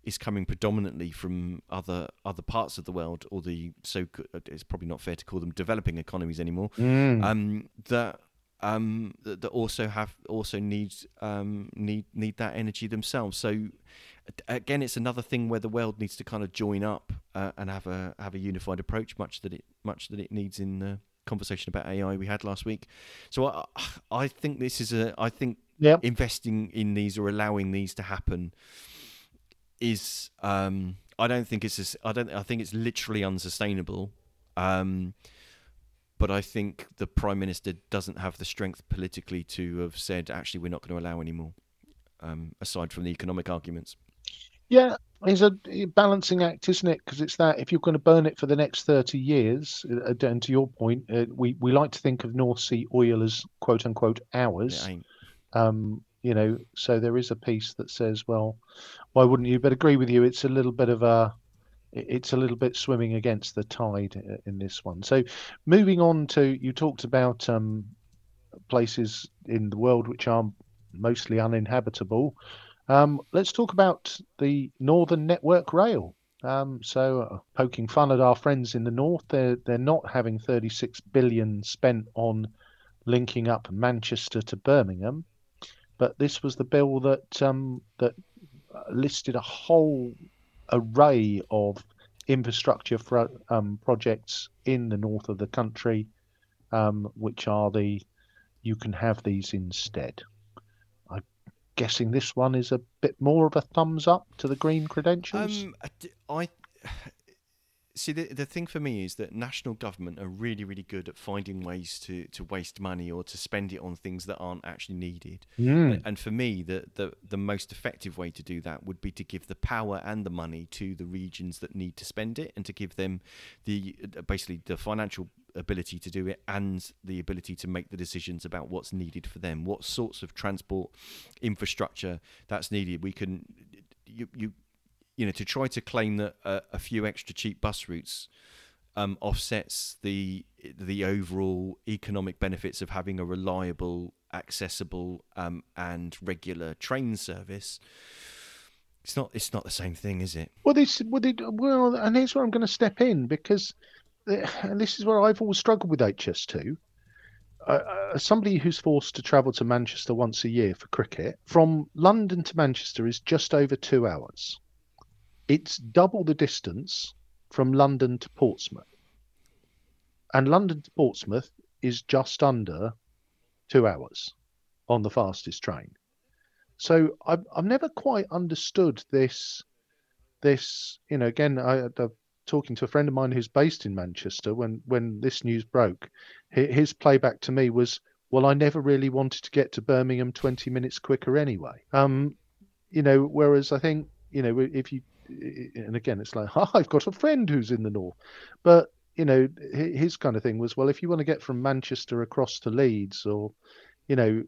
is coming predominantly from other other parts of the world, or the so it's probably not fair to call them developing economies anymore. Mm. Um, that um, that, that, also have also need um, need need that energy themselves. So again, it's another thing where the world needs to kind of join up uh, and have a have a unified approach, much that it much that it needs in the conversation about AI we had last week. So I I think this is a I think yep. investing in these or allowing these to happen is um, I don't think it's I don't I think it's literally unsustainable. Um, but I think the prime minister doesn't have the strength politically to have said actually we're not going to allow anymore. Um, aside from the economic arguments. Yeah, it's a balancing act, isn't it? Because it's that if you're going to burn it for the next 30 years, uh, and to your point, uh, we, we like to think of North Sea oil as quote unquote ours. Um, you know, so there is a piece that says, well, why wouldn't you? But agree with you, it's a little bit of a, it's a little bit swimming against the tide uh, in this one. So moving on to, you talked about um, places in the world which are mostly uninhabitable. Um, let's talk about the Northern Network Rail. Um, so, uh, poking fun at our friends in the north, they're they're not having 36 billion spent on linking up Manchester to Birmingham, but this was the bill that um, that listed a whole array of infrastructure for, um, projects in the north of the country, um, which are the you can have these instead I'm guessing this one is a bit more of a thumbs up to the green credentials. Um, I see the the thing for me is that national government are really really good at finding ways to to waste money or to spend it on things that aren't actually needed. Mm. And for me, the, the the most effective way to do that would be to give the power and the money to the regions that need to spend it, and to give them the basically the financial ability to do it and the ability to make the decisions about what's needed for them, what sorts of transport infrastructure that's needed. We can you you you know to try to claim that a, a few extra cheap bus routes um, offsets the the overall economic benefits of having a reliable, accessible, um, and regular train service. It's not. It's not the same thing, is it? Well, this, well, they, well, and here's where I'm going to step in because, and this is where I've always struggled with HS2. Uh, uh, somebody who's forced to travel to Manchester once a year for cricket, from London to Manchester is just over two hours. It's double the distance from London to Portsmouth. And London to Portsmouth is just under two hours on the fastest train. So I've, I've never quite understood this. This, you know, again, I, I'm talking to a friend of mine who's based in Manchester. When when this news broke, his playback to me was, "Well, I never really wanted to get to Birmingham 20 minutes quicker anyway." Um, you know, whereas I think, you know, if you, and again, it's like, oh, I've got a friend who's in the north, but you know, his kind of thing was, well, if you want to get from Manchester across to Leeds, or, you know,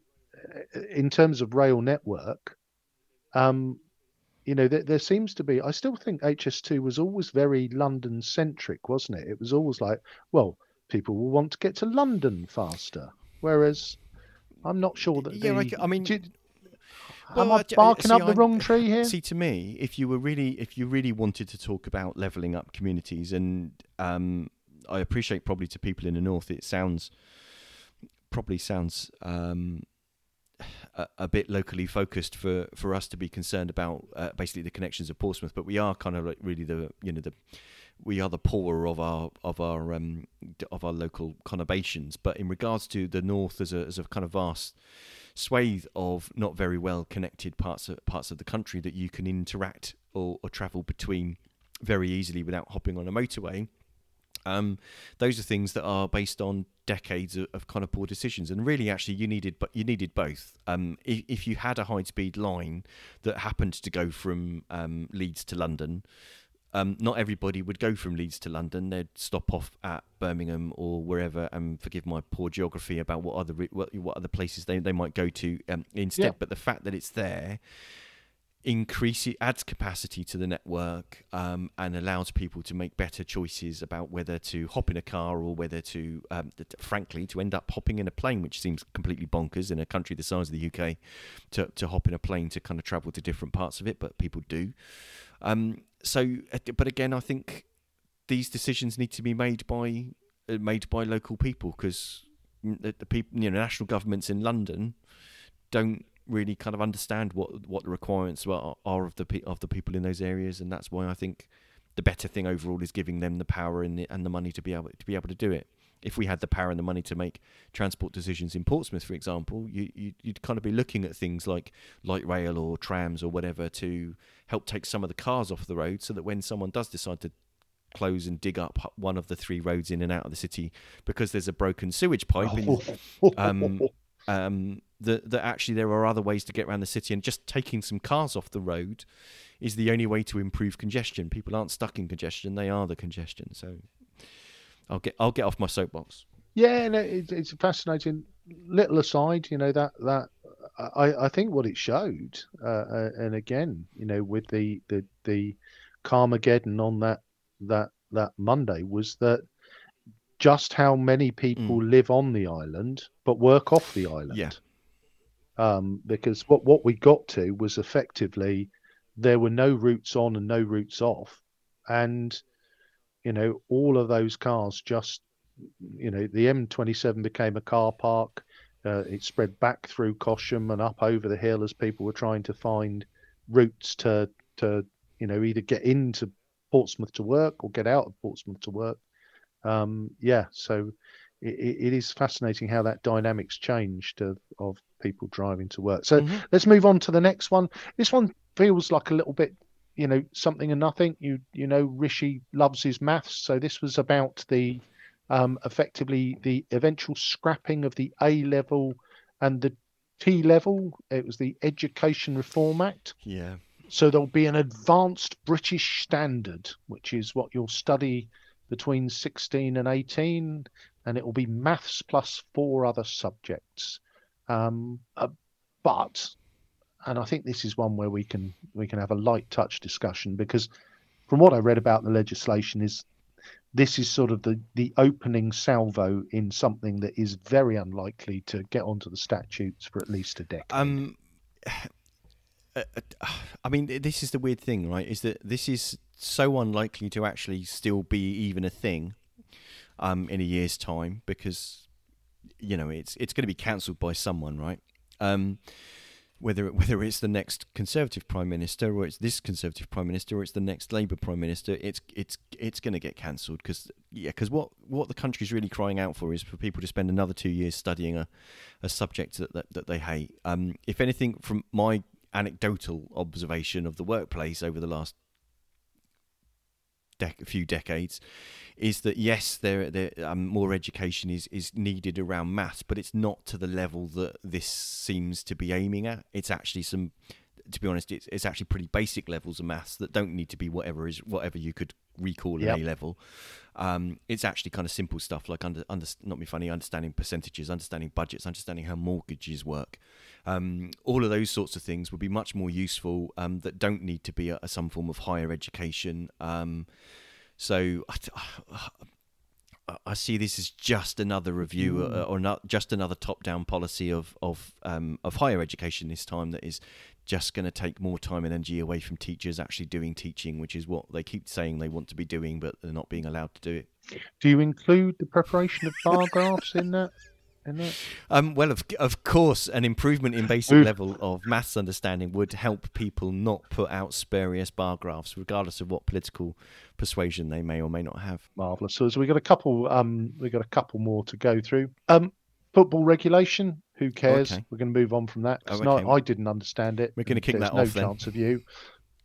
in terms of rail network, um, you know, there, there, seems to be. I still think HS2 was always very London centric, wasn't it? It was always like, well, people will want to get to London faster, whereas I'm not sure that. Yeah, the, I mean. Do, well, am I barking see, up the I, wrong tree here? See, to me, if you were really, if you really wanted to talk about levelling up communities, and um, I appreciate probably to people in the north, it sounds probably sounds um, a, a, bit locally focused for, for us to be concerned about uh, basically the connections of Portsmouth, but we are kind of like really the you know the we are the poorer of our of our um, of our local conurbations. But in regards to the north as a as a kind of vast swathe of not very well connected parts of parts of the country that you can interact or, or travel between very easily without hopping on a motorway. Um, those are things that are based on decades of, of, kind of poor decisions, and really, actually, you needed, but you needed both. Um, if, if, you had a high-speed line that happened to go from um, Leeds to London, um, not everybody would go from Leeds to London. They'd stop off at Birmingham or wherever. And forgive my poor geography about what other what, what other places they, they might go to um, instead. Yeah. But the fact that it's there increase it adds capacity to the network um, and allows people to make better choices about whether to hop in a car or whether to um, frankly to end up hopping in a plane which seems completely bonkers in a country the size of the UK to, to hop in a plane to kind of travel to different parts of it but people do um, so but again I think these decisions need to be made by uh, made by local people because the, the people you know national governments in London don't really kind of understand what what the requirements are, are of the of the people in those areas, and that's why I think the better thing overall is giving them the power and the, and the money to be able to be able to do it. If we had the power and the money to make transport decisions in Portsmouth, for example, you, you would kind of be looking at things like light rail or trams or whatever to help take some of the cars off the road, so that when someone does decide to close and dig up one of the three roads in and out of the city because there's a broken sewage pipe. Um, um, that that actually there are other ways to get around the city, and just taking some cars off the road is the only way to improve congestion. People aren't stuck in congestion; they are the congestion. So, I'll get I'll get off my soapbox. Yeah, no, it's it's a fascinating little aside. You know that that I I think what it showed, uh, uh, and again, you know, with the the the Carmageddon on that that that Monday was that just how many people mm. live on the island but work off the island. Yeah. Um, because what what we got to was effectively there were no routes on and no routes off, and you know all of those cars just you know the M27 became a car park. Uh, it spread back through Cosham and up over the hill as people were trying to find routes to to you know either get into Portsmouth to work or get out of Portsmouth to work um, yeah, so it, it is fascinating how that dynamics changed of, of people driving to work. So mm-hmm. let's move on to the next one. This one feels like a little bit, you know, something and nothing. You you know, Rishi loves his maths, so this was about the um, effectively the eventual scrapping of the A level and the T level. It was the Education Reform Act. Yeah. So there'll be an advanced British standard, which is what you'll study between 16 and 18, and it will be maths plus four other subjects. Um, uh, but, and I think this is one where we can we can have a light touch discussion because, from what I read about the legislation, is this is sort of the the opening salvo in something that is very unlikely to get onto the statutes for at least a decade. Um, uh, uh, I mean, this is the weird thing, right? Is that this is so unlikely to actually still be even a thing um, in a year's time because you know it's it's going to be cancelled by someone, right? Um, whether whether it's the next Conservative Prime Minister or it's this Conservative Prime Minister or it's the next Labour Prime Minister, it's it's it's going to get cancelled because yeah, because what what the country's really crying out for is for people to spend another two years studying a, a subject that, that, that they hate. Um, if anything, from my anecdotal observation of the workplace over the last dec- few decades is that yes, there, there um, more education is, is needed around maths, but it's not to the level that this seems to be aiming at. It's actually some, to be honest, it's, it's actually pretty basic levels of maths that don't need to be whatever is whatever you could recall Yep. an A level. Um, it's actually kind of simple stuff like under, under not be funny, understanding percentages, understanding budgets, understanding how mortgages work. Um, all of those sorts of things would be much more useful um, that don't need to be a, a some form of higher education. Um, so I, I see this as just another review uh, or not just another top-down policy of of um, of higher education this time that is just going to take more time and energy away from teachers actually doing teaching, which is what they keep saying they want to be doing, but they're not being allowed to do it. Do you include the preparation of bar graphs in that? In that? Um, well, of of course, an improvement in basic level of maths understanding would help people not put out spurious bar graphs, regardless of what political persuasion they may or may not have. Marvelous. So, so we got a couple. Um, we got a couple more to go through. Um, football regulation. Who cares? Okay. We're going to move on from that. Oh, no. I didn't understand it. We're gonna kick there's that no off then. chance of you.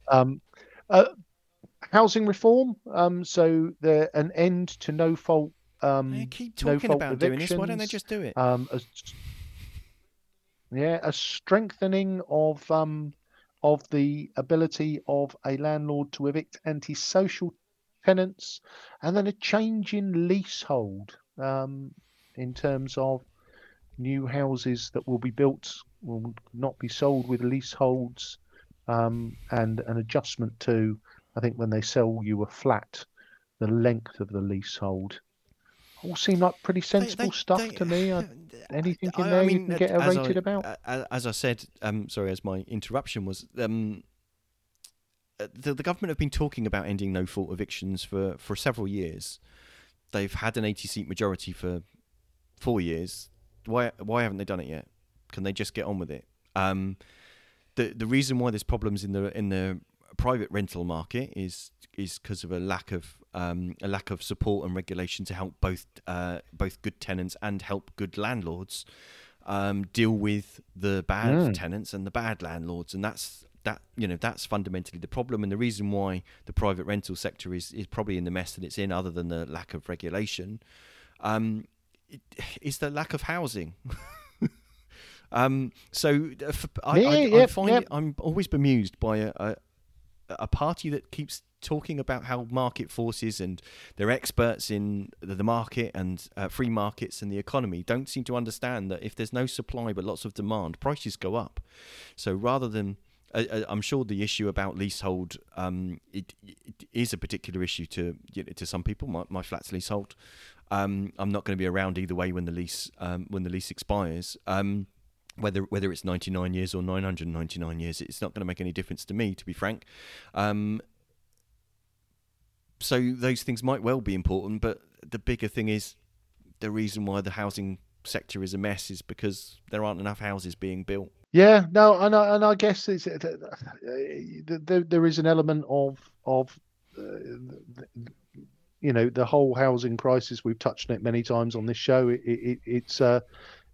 Um, uh, housing reform. Um, so the an end to no fault. Um, They keep no talking fault about doing this. Why don't they just do it? um, a, yeah, a strengthening of um, of the ability of a landlord to evict antisocial tenants, and then a change in leasehold um, in terms of new houses that will be built will not be sold with leaseholds, um, and an adjustment to, I think, when they sell you a flat, the length of the leasehold. All seem like pretty sensible stuff to me. I, anything in there you can get as rated I, about? a- As I said, um, sorry, as my interruption was, um, uh, the, the government have been talking about ending no fault evictions for, for several years. They've had an 80 seat majority for four years. Why why haven't they done it yet? Can they just get on with it? Um, the the reason why there's problems in the in the private rental market is is because of a lack of um, a lack of support and regulation to help both uh, both good tenants and help good landlords um, deal with the bad Mm. tenants and the bad landlords, and that's that you know that's fundamentally the problem and the reason why the private rental sector is is probably in the mess that it's in, other than the lack of regulation, um, is the lack of housing. um, so uh, f- I, Yeah, I, I yep, find yep. it, I'm always bemused by a, a a party that keeps talking about how market forces and they're experts in the the market and uh, free markets and the economy don't seem to understand that if there's no supply but lots of demand, prices go up. So rather than uh, uh, I'm sure the issue about leasehold um, it, it is a particular issue to you know, to some people. My, my flat's leasehold. Um, I'm not going to be around either way when the lease um, when the lease expires. Um, whether whether it's 99 years or 999 years, it's not going to make any difference to me, to be frank. Um, so those things might well be important, but the bigger thing is the reason why the housing sector is a mess is because there aren't enough houses being built. Yeah, no, and I, and I guess it's, uh, there, there is an element of of uh, you know the whole housing crisis. We've touched on it many times on this show. It, it, it's uh,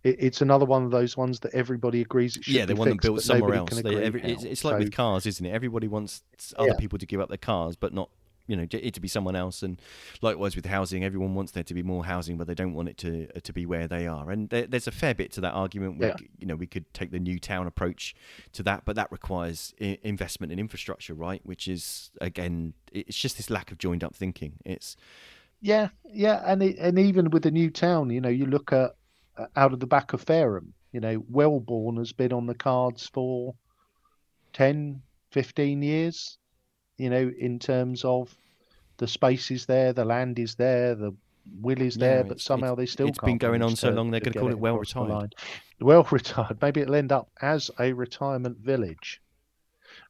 it, it's another one of those ones that everybody agrees it should yeah, they be want fixed, them built somewhere else. They, every, it's, it's like So- with cars, isn't it? Everybody wants other Yeah. people to give up their cars, but not you know it to be someone else. And likewise with housing, everyone wants there to be more housing, but they don't want it to uh, to be where they are. And there, there's a fair bit to that argument. We, Yeah. You know, we could take the new town approach to that, but that requires I- investment in infrastructure, right? Which is again, it's just this lack of joined up thinking. It's Yeah, yeah, and it, and even with the new town, you know, you look at uh, out of the back of Fareham, you know, Welborne has been on the cards for 10, 15 years, you know, in terms of the space is there, the land is there, the will is there, it's- but somehow they still it's been going on so to- long, they're gonna call it well retired. Well retired. Maybe it'll end up as a retirement village.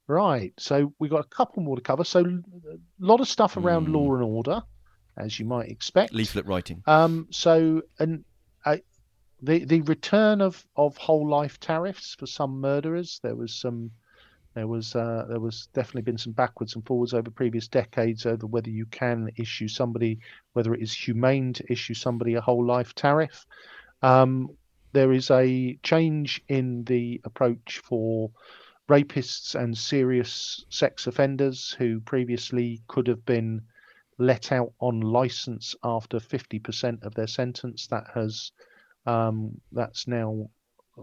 Right. So we've got a couple more to cover. So a lot of stuff around Hmm. law and order, as you might expect. Leaflet writing. Um, so, and uh, the the return of of whole life tariffs for some murderers. There was some, there was uh, there was definitely been some backwards and forwards over previous decades over whether you can issue somebody, whether it is humane to issue somebody a whole life tariff. Um, there is a change in the approach for rapists and serious sex offenders who previously could have been let out on license after 50% of their sentence. That has um, that's now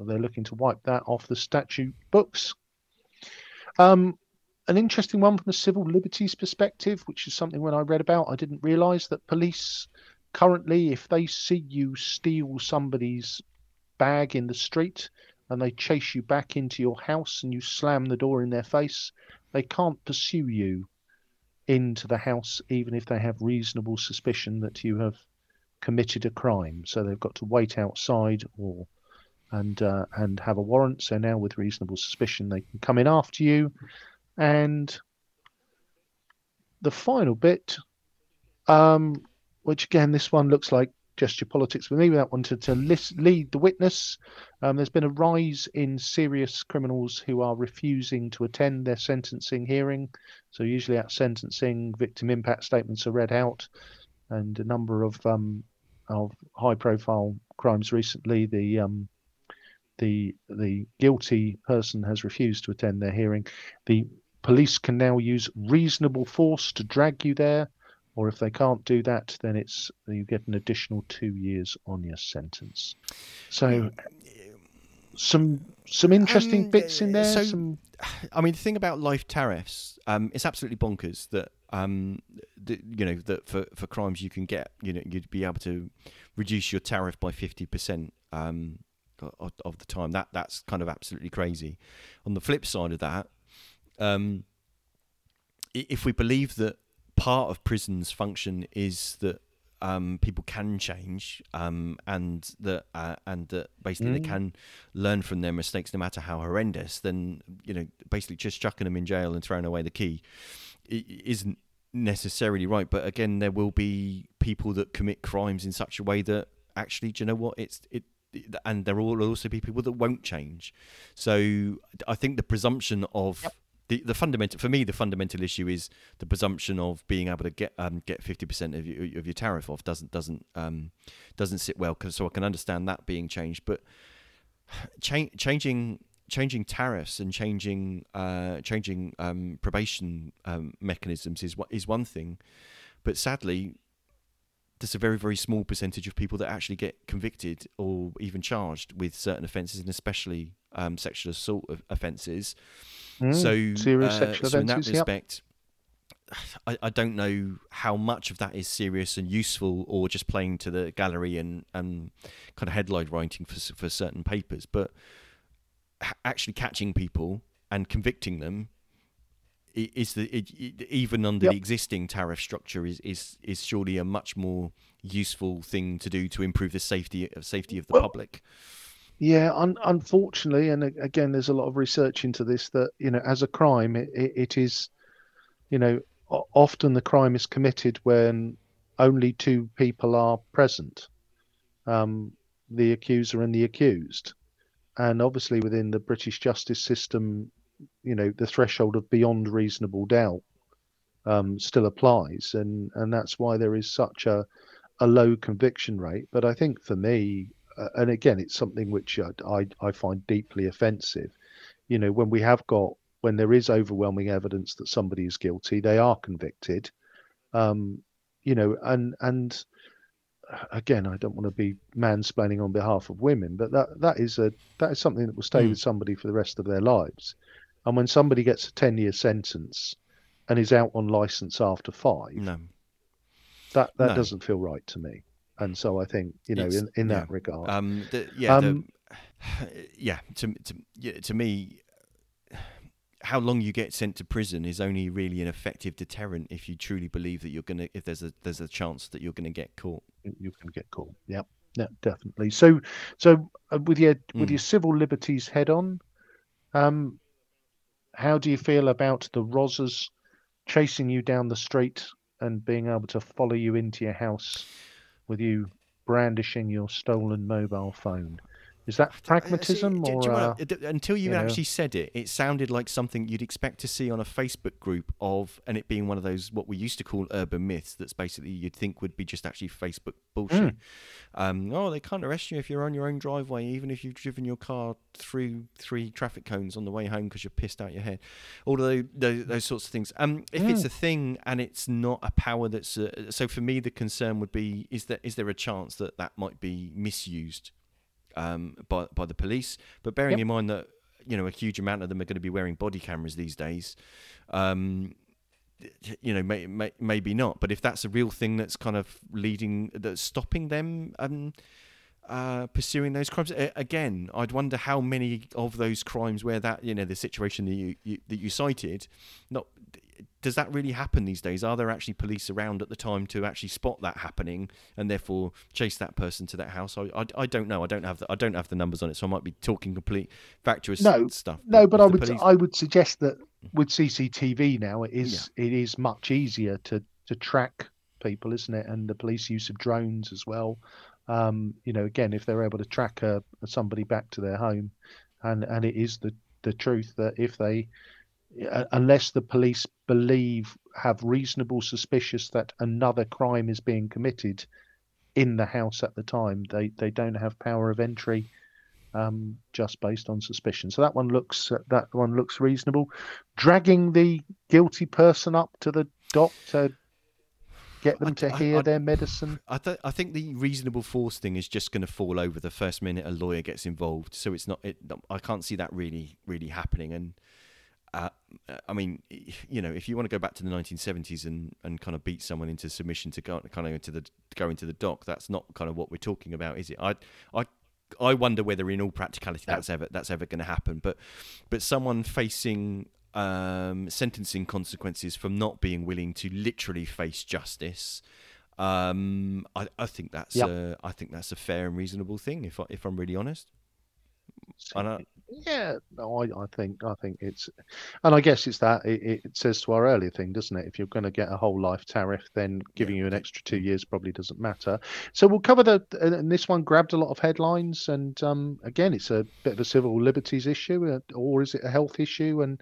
they're looking to wipe that off the statute books. Um, an interesting one from a civil liberties perspective, which is something when I read about, I didn't realise that police currently, if they see you steal somebody's bag in the street and they chase you back into your house and you slam the door in their face, they can't pursue you into the house, even if they have reasonable suspicion that you have committed a crime. So they've got to wait outside or and uh, and have a warrant. So now, with reasonable suspicion, they can come in after you. And the final bit, um, which again, this one looks like gesture politics for me. That one to to list, lead the witness. Um, there's been a rise in serious criminals who are refusing to attend their sentencing hearing. So usually at sentencing, victim impact statements are read out, and a number of um, of high-profile crimes recently, the um, the the guilty person has refused to attend their hearing. The police can now use reasonable force to drag you there, or if they can't do that, then it's you get an additional two years on your sentence. So some some interesting Um, bits in there. so- some I mean, the thing about life tariffs, um, it's absolutely bonkers that um, the, you know that for, for crimes you can get, you know, you'd be able to reduce your tariff by fifty percent um, of, of the time. That that's kind of absolutely crazy. On the flip side of that, um, if we believe that part of prison's function is that um, people can change um, and that uh, and that basically they Mm. can learn from their mistakes no matter how horrendous, then you know basically just chucking them in jail and throwing away the key isn't necessarily right. But again, there will be people that commit crimes in such a way that actually, do you know what? It's it. And there will also be people that won't change. So I think the presumption of the, the fundamental for me the fundamental issue is the presumption of being able to get um, get fifty percent of your of your tariff off doesn't doesn't um, doesn't sit well. 'cause- so I can understand that being changed, but cha- changing changing tariffs and changing uh, changing um, probation um, mechanisms is what is one thing, but sadly. There's a very, very small percentage of people that actually get convicted or even charged with certain offences, and especially um, sexual assault of- offences. Mm, So, serious uh, sexual so in that offences. Yep. respect, I, I don't know how much of that is serious and useful, or just playing to the gallery and, and kind of headline writing for for certain papers. But actually catching people and convicting them is the it, even under Yep. the existing tariff structure is, is is surely a much more useful thing to do to improve the safety safety of the Well, public. Yeah, un- unfortunately, and again, there's a lot of research into this that you know, as a crime, it, it, it is, you know, often the crime is committed when only two people are present, um, the accuser and the accused, and obviously within the British justice system, you know, the threshold of beyond reasonable doubt um, still applies, and and that's why there is such a a low conviction rate. But I think for me, uh, and again, it's something which I, I, I find deeply offensive. You know, when we have got when there is overwhelming evidence that somebody is guilty, they are convicted. Um, you know, and and uh, again, I don't want to be mansplaining on behalf of women, but that that is a that is something that will stay Mm. with somebody for the rest of their lives. And when somebody gets a ten year sentence and is out on license after five, No, that that No. doesn't feel right to me. And so I think you know It's- in, in that yeah. regard, Um, the, yeah, Um, the, yeah. To, to yeah, to me, how long you get sent to prison is only really an effective deterrent if you truly believe that you're gonna if there's a there's a chance that you're gonna get caught. You can get caught. Yeah, yeah, definitely. So, so uh, with your with Mm. your civil liberties head on, um, how do you feel about the Rozzers chasing you down the street and being able to follow you into your house with you brandishing your stolen mobile phone? Is that see, pragmatism do- do or you wanna- uh, until you, you know? actually said it, it sounded like something you'd expect to see on a Facebook group of, and it being one of those what we used to call urban myths. That's basically you'd think would be just actually Facebook bullshit. Mm. Um, oh, they can't arrest you if you're on your own driveway, even if you've driven your car through three traffic cones on the way home because you're pissed out your head. All of those, those, those sorts of things. Um, if it's Mm. a thing and it's not a power that's uh, so for me, the concern would be: is that is there a chance that that might be misused? Um, by by the police. But bearing Yep. in mind that you know a huge amount of them are going to be wearing body cameras these days, um, you know, may, may, maybe not. But if that's a real thing that's kind of leading, that's stopping them. Um, uh, pursuing those crimes A- again, I'd wonder how many of those crimes where that you know the situation that you, you that you cited, not does that really happen these days? Are there actually police around at the time to actually spot that happening and therefore chase that person to that house? I, I, I don't know. I don't have the I don't have the numbers on it, so I might be talking complete factuous No, stuff. No, but I would police- I would suggest that with CCTV now it is it is much easier to to track people, isn't it? And the police use of drones as well. Um, you know, again, if they're able to track a, somebody back to their home, and and it is the the truth that if they uh, unless the police believe have reasonable suspicious that another crime is being committed in the house at the time they they don't have power of entry um, just based on suspicion. So that one looks uh, that one looks reasonable. Dragging the guilty person up to the dock to get them I- to hear I- their medicine. I, th- I think the reasonable force thing is just going to fall over the first minute a lawyer gets involved. So it's not. It, I can't see that really, really happening. And uh, I mean, you know, if you want to go back to the 1970s and, and kind of beat someone into submission to go kind of into the go into the dock, that's not kind of what we're talking about, is it? I I I wonder whether, in all practicality, that's ever that's ever going to happen. But but someone facing um, sentencing consequences from not being willing to literally face justice. Um, I, I think that's Yep. a, I think that's a fair and reasonable thing. If I, if I'm really honest, I Yeah, no, I, I think I think it's, and I guess it's that it, it says to our earlier thing, doesn't it? If you're going to get a whole life tariff, then giving you an extra two years probably doesn't matter. So we'll cover the, and this one grabbed a lot of headlines, and um, again, it's a bit of a civil liberties issue, uh, or is it a health issue? And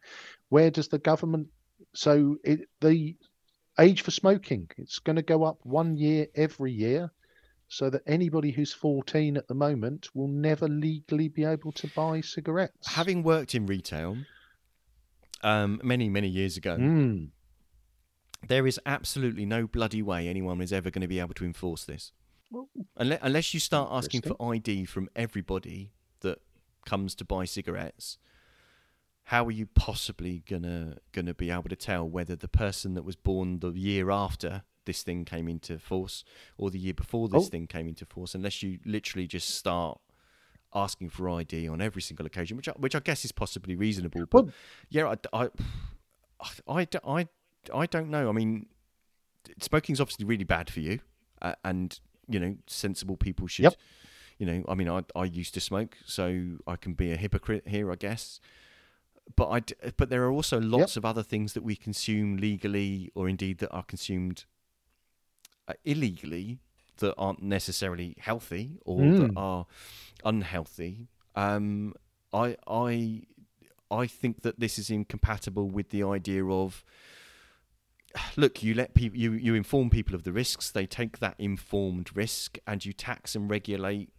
where does the government? So it, the age for smoking, it's going to go up one year every year. So that anybody who's 14 at the moment will never legally be able to buy cigarettes. having worked in retail um, many many years ago, Mm. there is absolutely no bloody way anyone is ever going to be able to enforce this. Well, Unless, unless you start asking for ID from everybody that comes to buy cigarettes, how are you possibly gonna gonna be able to tell whether the person that was born the year after this thing came into force or the year before this Oh. thing came into force? Unless you literally just start asking for ID on every single occasion, which I, which I guess is possibly reasonable. But Well- yeah, I, I, I, I, I don't know. I mean, smoking's obviously really bad for you, uh, and you know, sensible people should. Yep. You know, I mean, I I used to smoke, so I can be a hypocrite here, I guess. But I, d- but there are also lots of other things that we consume legally, or indeed that are consumed uh, illegally, that aren't necessarily healthy or that Mm. are unhealthy. Um, I I I think that this is incompatible with the idea of look, you let people you, you inform people of the risks, they take that informed risk and you tax and regulate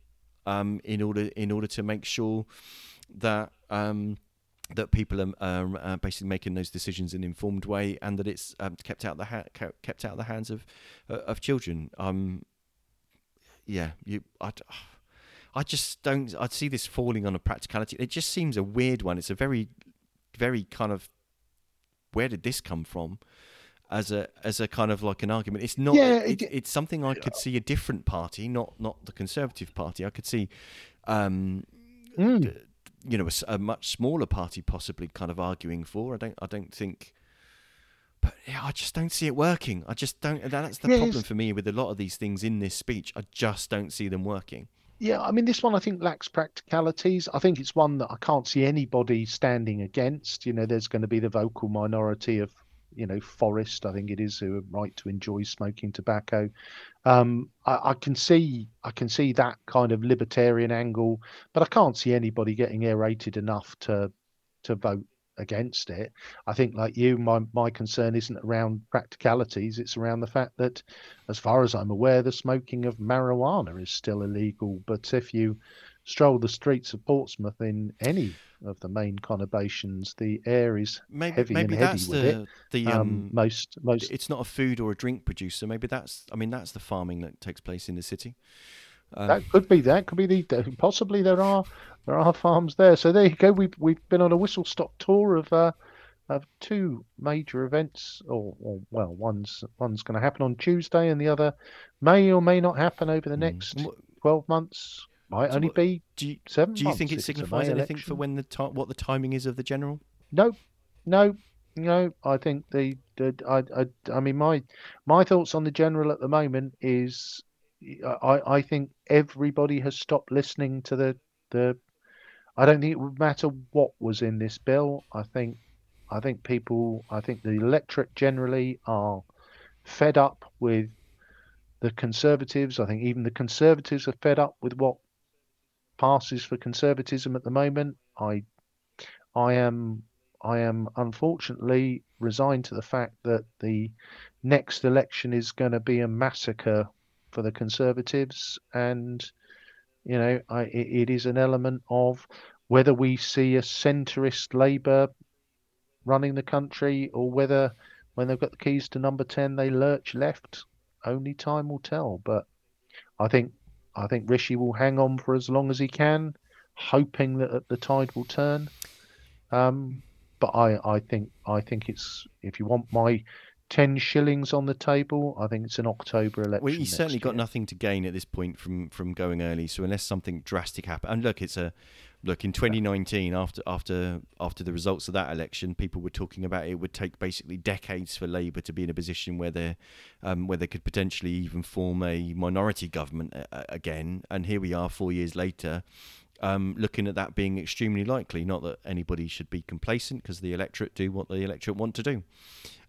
um, in order in order to make sure that um, that people are, uh, basically making those decisions in an informed way and that it's um, kept out the ha- kept out of the hands of uh, of children. Um, yeah, you I, I just don't. I'd see this falling on a practicality. It just seems a weird one. It's a very, very kind of. Where did this come from? As a as a kind of like an argument. It's not. Yeah, it, it- it's something I could see a different party, not not the Conservative Party. I could see. Um, Mm. d- you know, a much smaller party possibly kind of arguing for. I don't, I don't think. But yeah, I just don't see it working. I just don't. That's the Yeah, problem for me with a lot of these things in this speech. I just don't see them working. Yeah, I mean, this one I think lacks practicalities. I think it's one that I can't see anybody standing against. You know, there's going to be the vocal minority of, you know, Forest, I think it is, who are right to enjoy smoking tobacco. Um, I, I can see, I can see that kind of libertarian angle, but I can't see anybody getting aerated enough to, to vote against it. I think, like you, my my concern isn't around practicalities; it's around the fact that, as far as I'm aware, the smoking of marijuana is still illegal. But if you stroll the streets of Portsmouth in any of the main conurbations, the air is Maybe, heavy maybe and heady that's with the it. the Um, um, most most it's not a food or a drink producer. Maybe that's. I mean, that's the farming that takes place in the city. Um, that could be that could be the possibly there are there are farms there. So there you go. We've we've been on a whistle stop tour of uh, of two major events, or, or well, one's one's going to happen on Tuesday, and the other may or may not happen over the mm. next what- twelve months. Might So only what- be do you seven. do you think it if it's a signifies anything for when the what the timing is of the general? No, no, no. I think the, the I, I I mean my my thoughts on the general at the moment is I I think everybody has stopped listening to the the. I don't think it would matter what was in this bill. I think I think people I think the electorate generally are fed up with the conservatives. I think even the conservatives are fed up with what passes for conservatism at the moment. I I am I am unfortunately resigned to the fact that the next election is going to be a massacre for the Conservatives, and you know, I, it, it is an element of whether we see a centrist Labour running the country or whether, when they've got the keys to number ten, they lurch left. Only time will tell. But I think I think Rishi will hang on for as long as he can, hoping that the tide will turn. Um, but I, I think I think it's if you want my ten shillings on the table, I think it's an October election. Well, he's certainly got year. nothing to gain at this point from from going early. So unless something drastic happens, and look, it's a look in 2019 after after after the results of that election, people were talking about it would take basically decades for Labour to be in a position where they um, where they could potentially even form a minority government uh, again. And here we are, four years later. Um, looking at that being extremely likely, not that anybody should be complacent because the electorate do what the electorate want to do.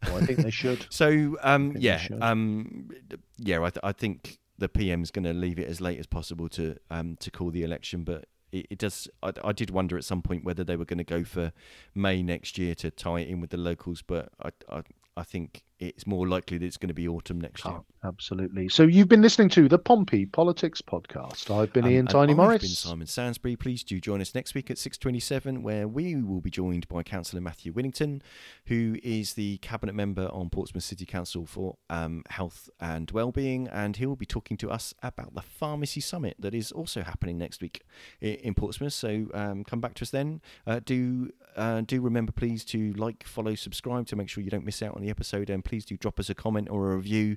Well, I think they should. So um, yeah, should. um, yeah, I, th- I think the PM is going to leave it as late as possible to um, to call the election, but it, it does. I, I did wonder at some point whether they were going to go for May next year to tie it in with the locals, but I I, I think it's more likely that it's going to be autumn next year. Oh, absolutely. So you've been listening to the Pompey Politics podcast. I've been Um, Ian Tiny I've Morris. been Simon Sansbury. Please do join us next week at 6.27 where we will be joined by Councillor Matthew Winnington, who is the Cabinet Member on Portsmouth City Council for um, Health and Wellbeing, and he will be talking to us about the Pharmacy Summit that is also happening next week i- in Portsmouth. So um, come back to us then. Uh, do uh, do remember, please, to like, follow, subscribe to make sure you don't miss out on the episode, and please do drop us a comment or a review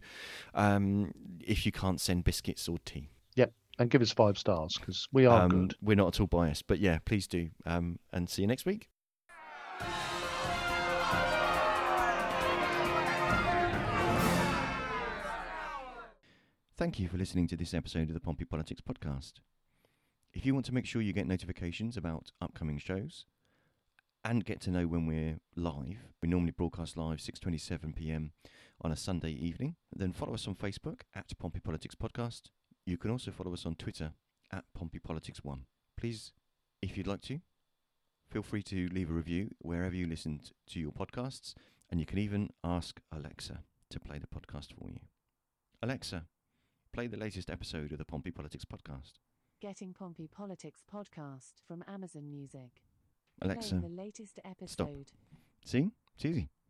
um, if you can't send biscuits or tea. Yep. And give us five stars because we are Um, good. We're not at all biased, but yeah, please do. Um, and see you next week. Thank you for listening to this episode of the Pompey Politics Podcast. If you want to make sure you get notifications about upcoming shows and get to know when we're live, we normally broadcast live 6:27 p.m. on a Sunday evening. Then follow us on Facebook at Pompey Politics Podcast. You can also follow us on Twitter at Pompey Politics One. Please, if you'd like to, feel free to leave a review wherever you listen to your podcasts, and you can even ask Alexa to play the podcast for you. Alexa, play the latest episode of the Pompey Politics Podcast. Getting Pompey Politics podcast from Amazon Music. Alexa, the latest episode. see, it's easy.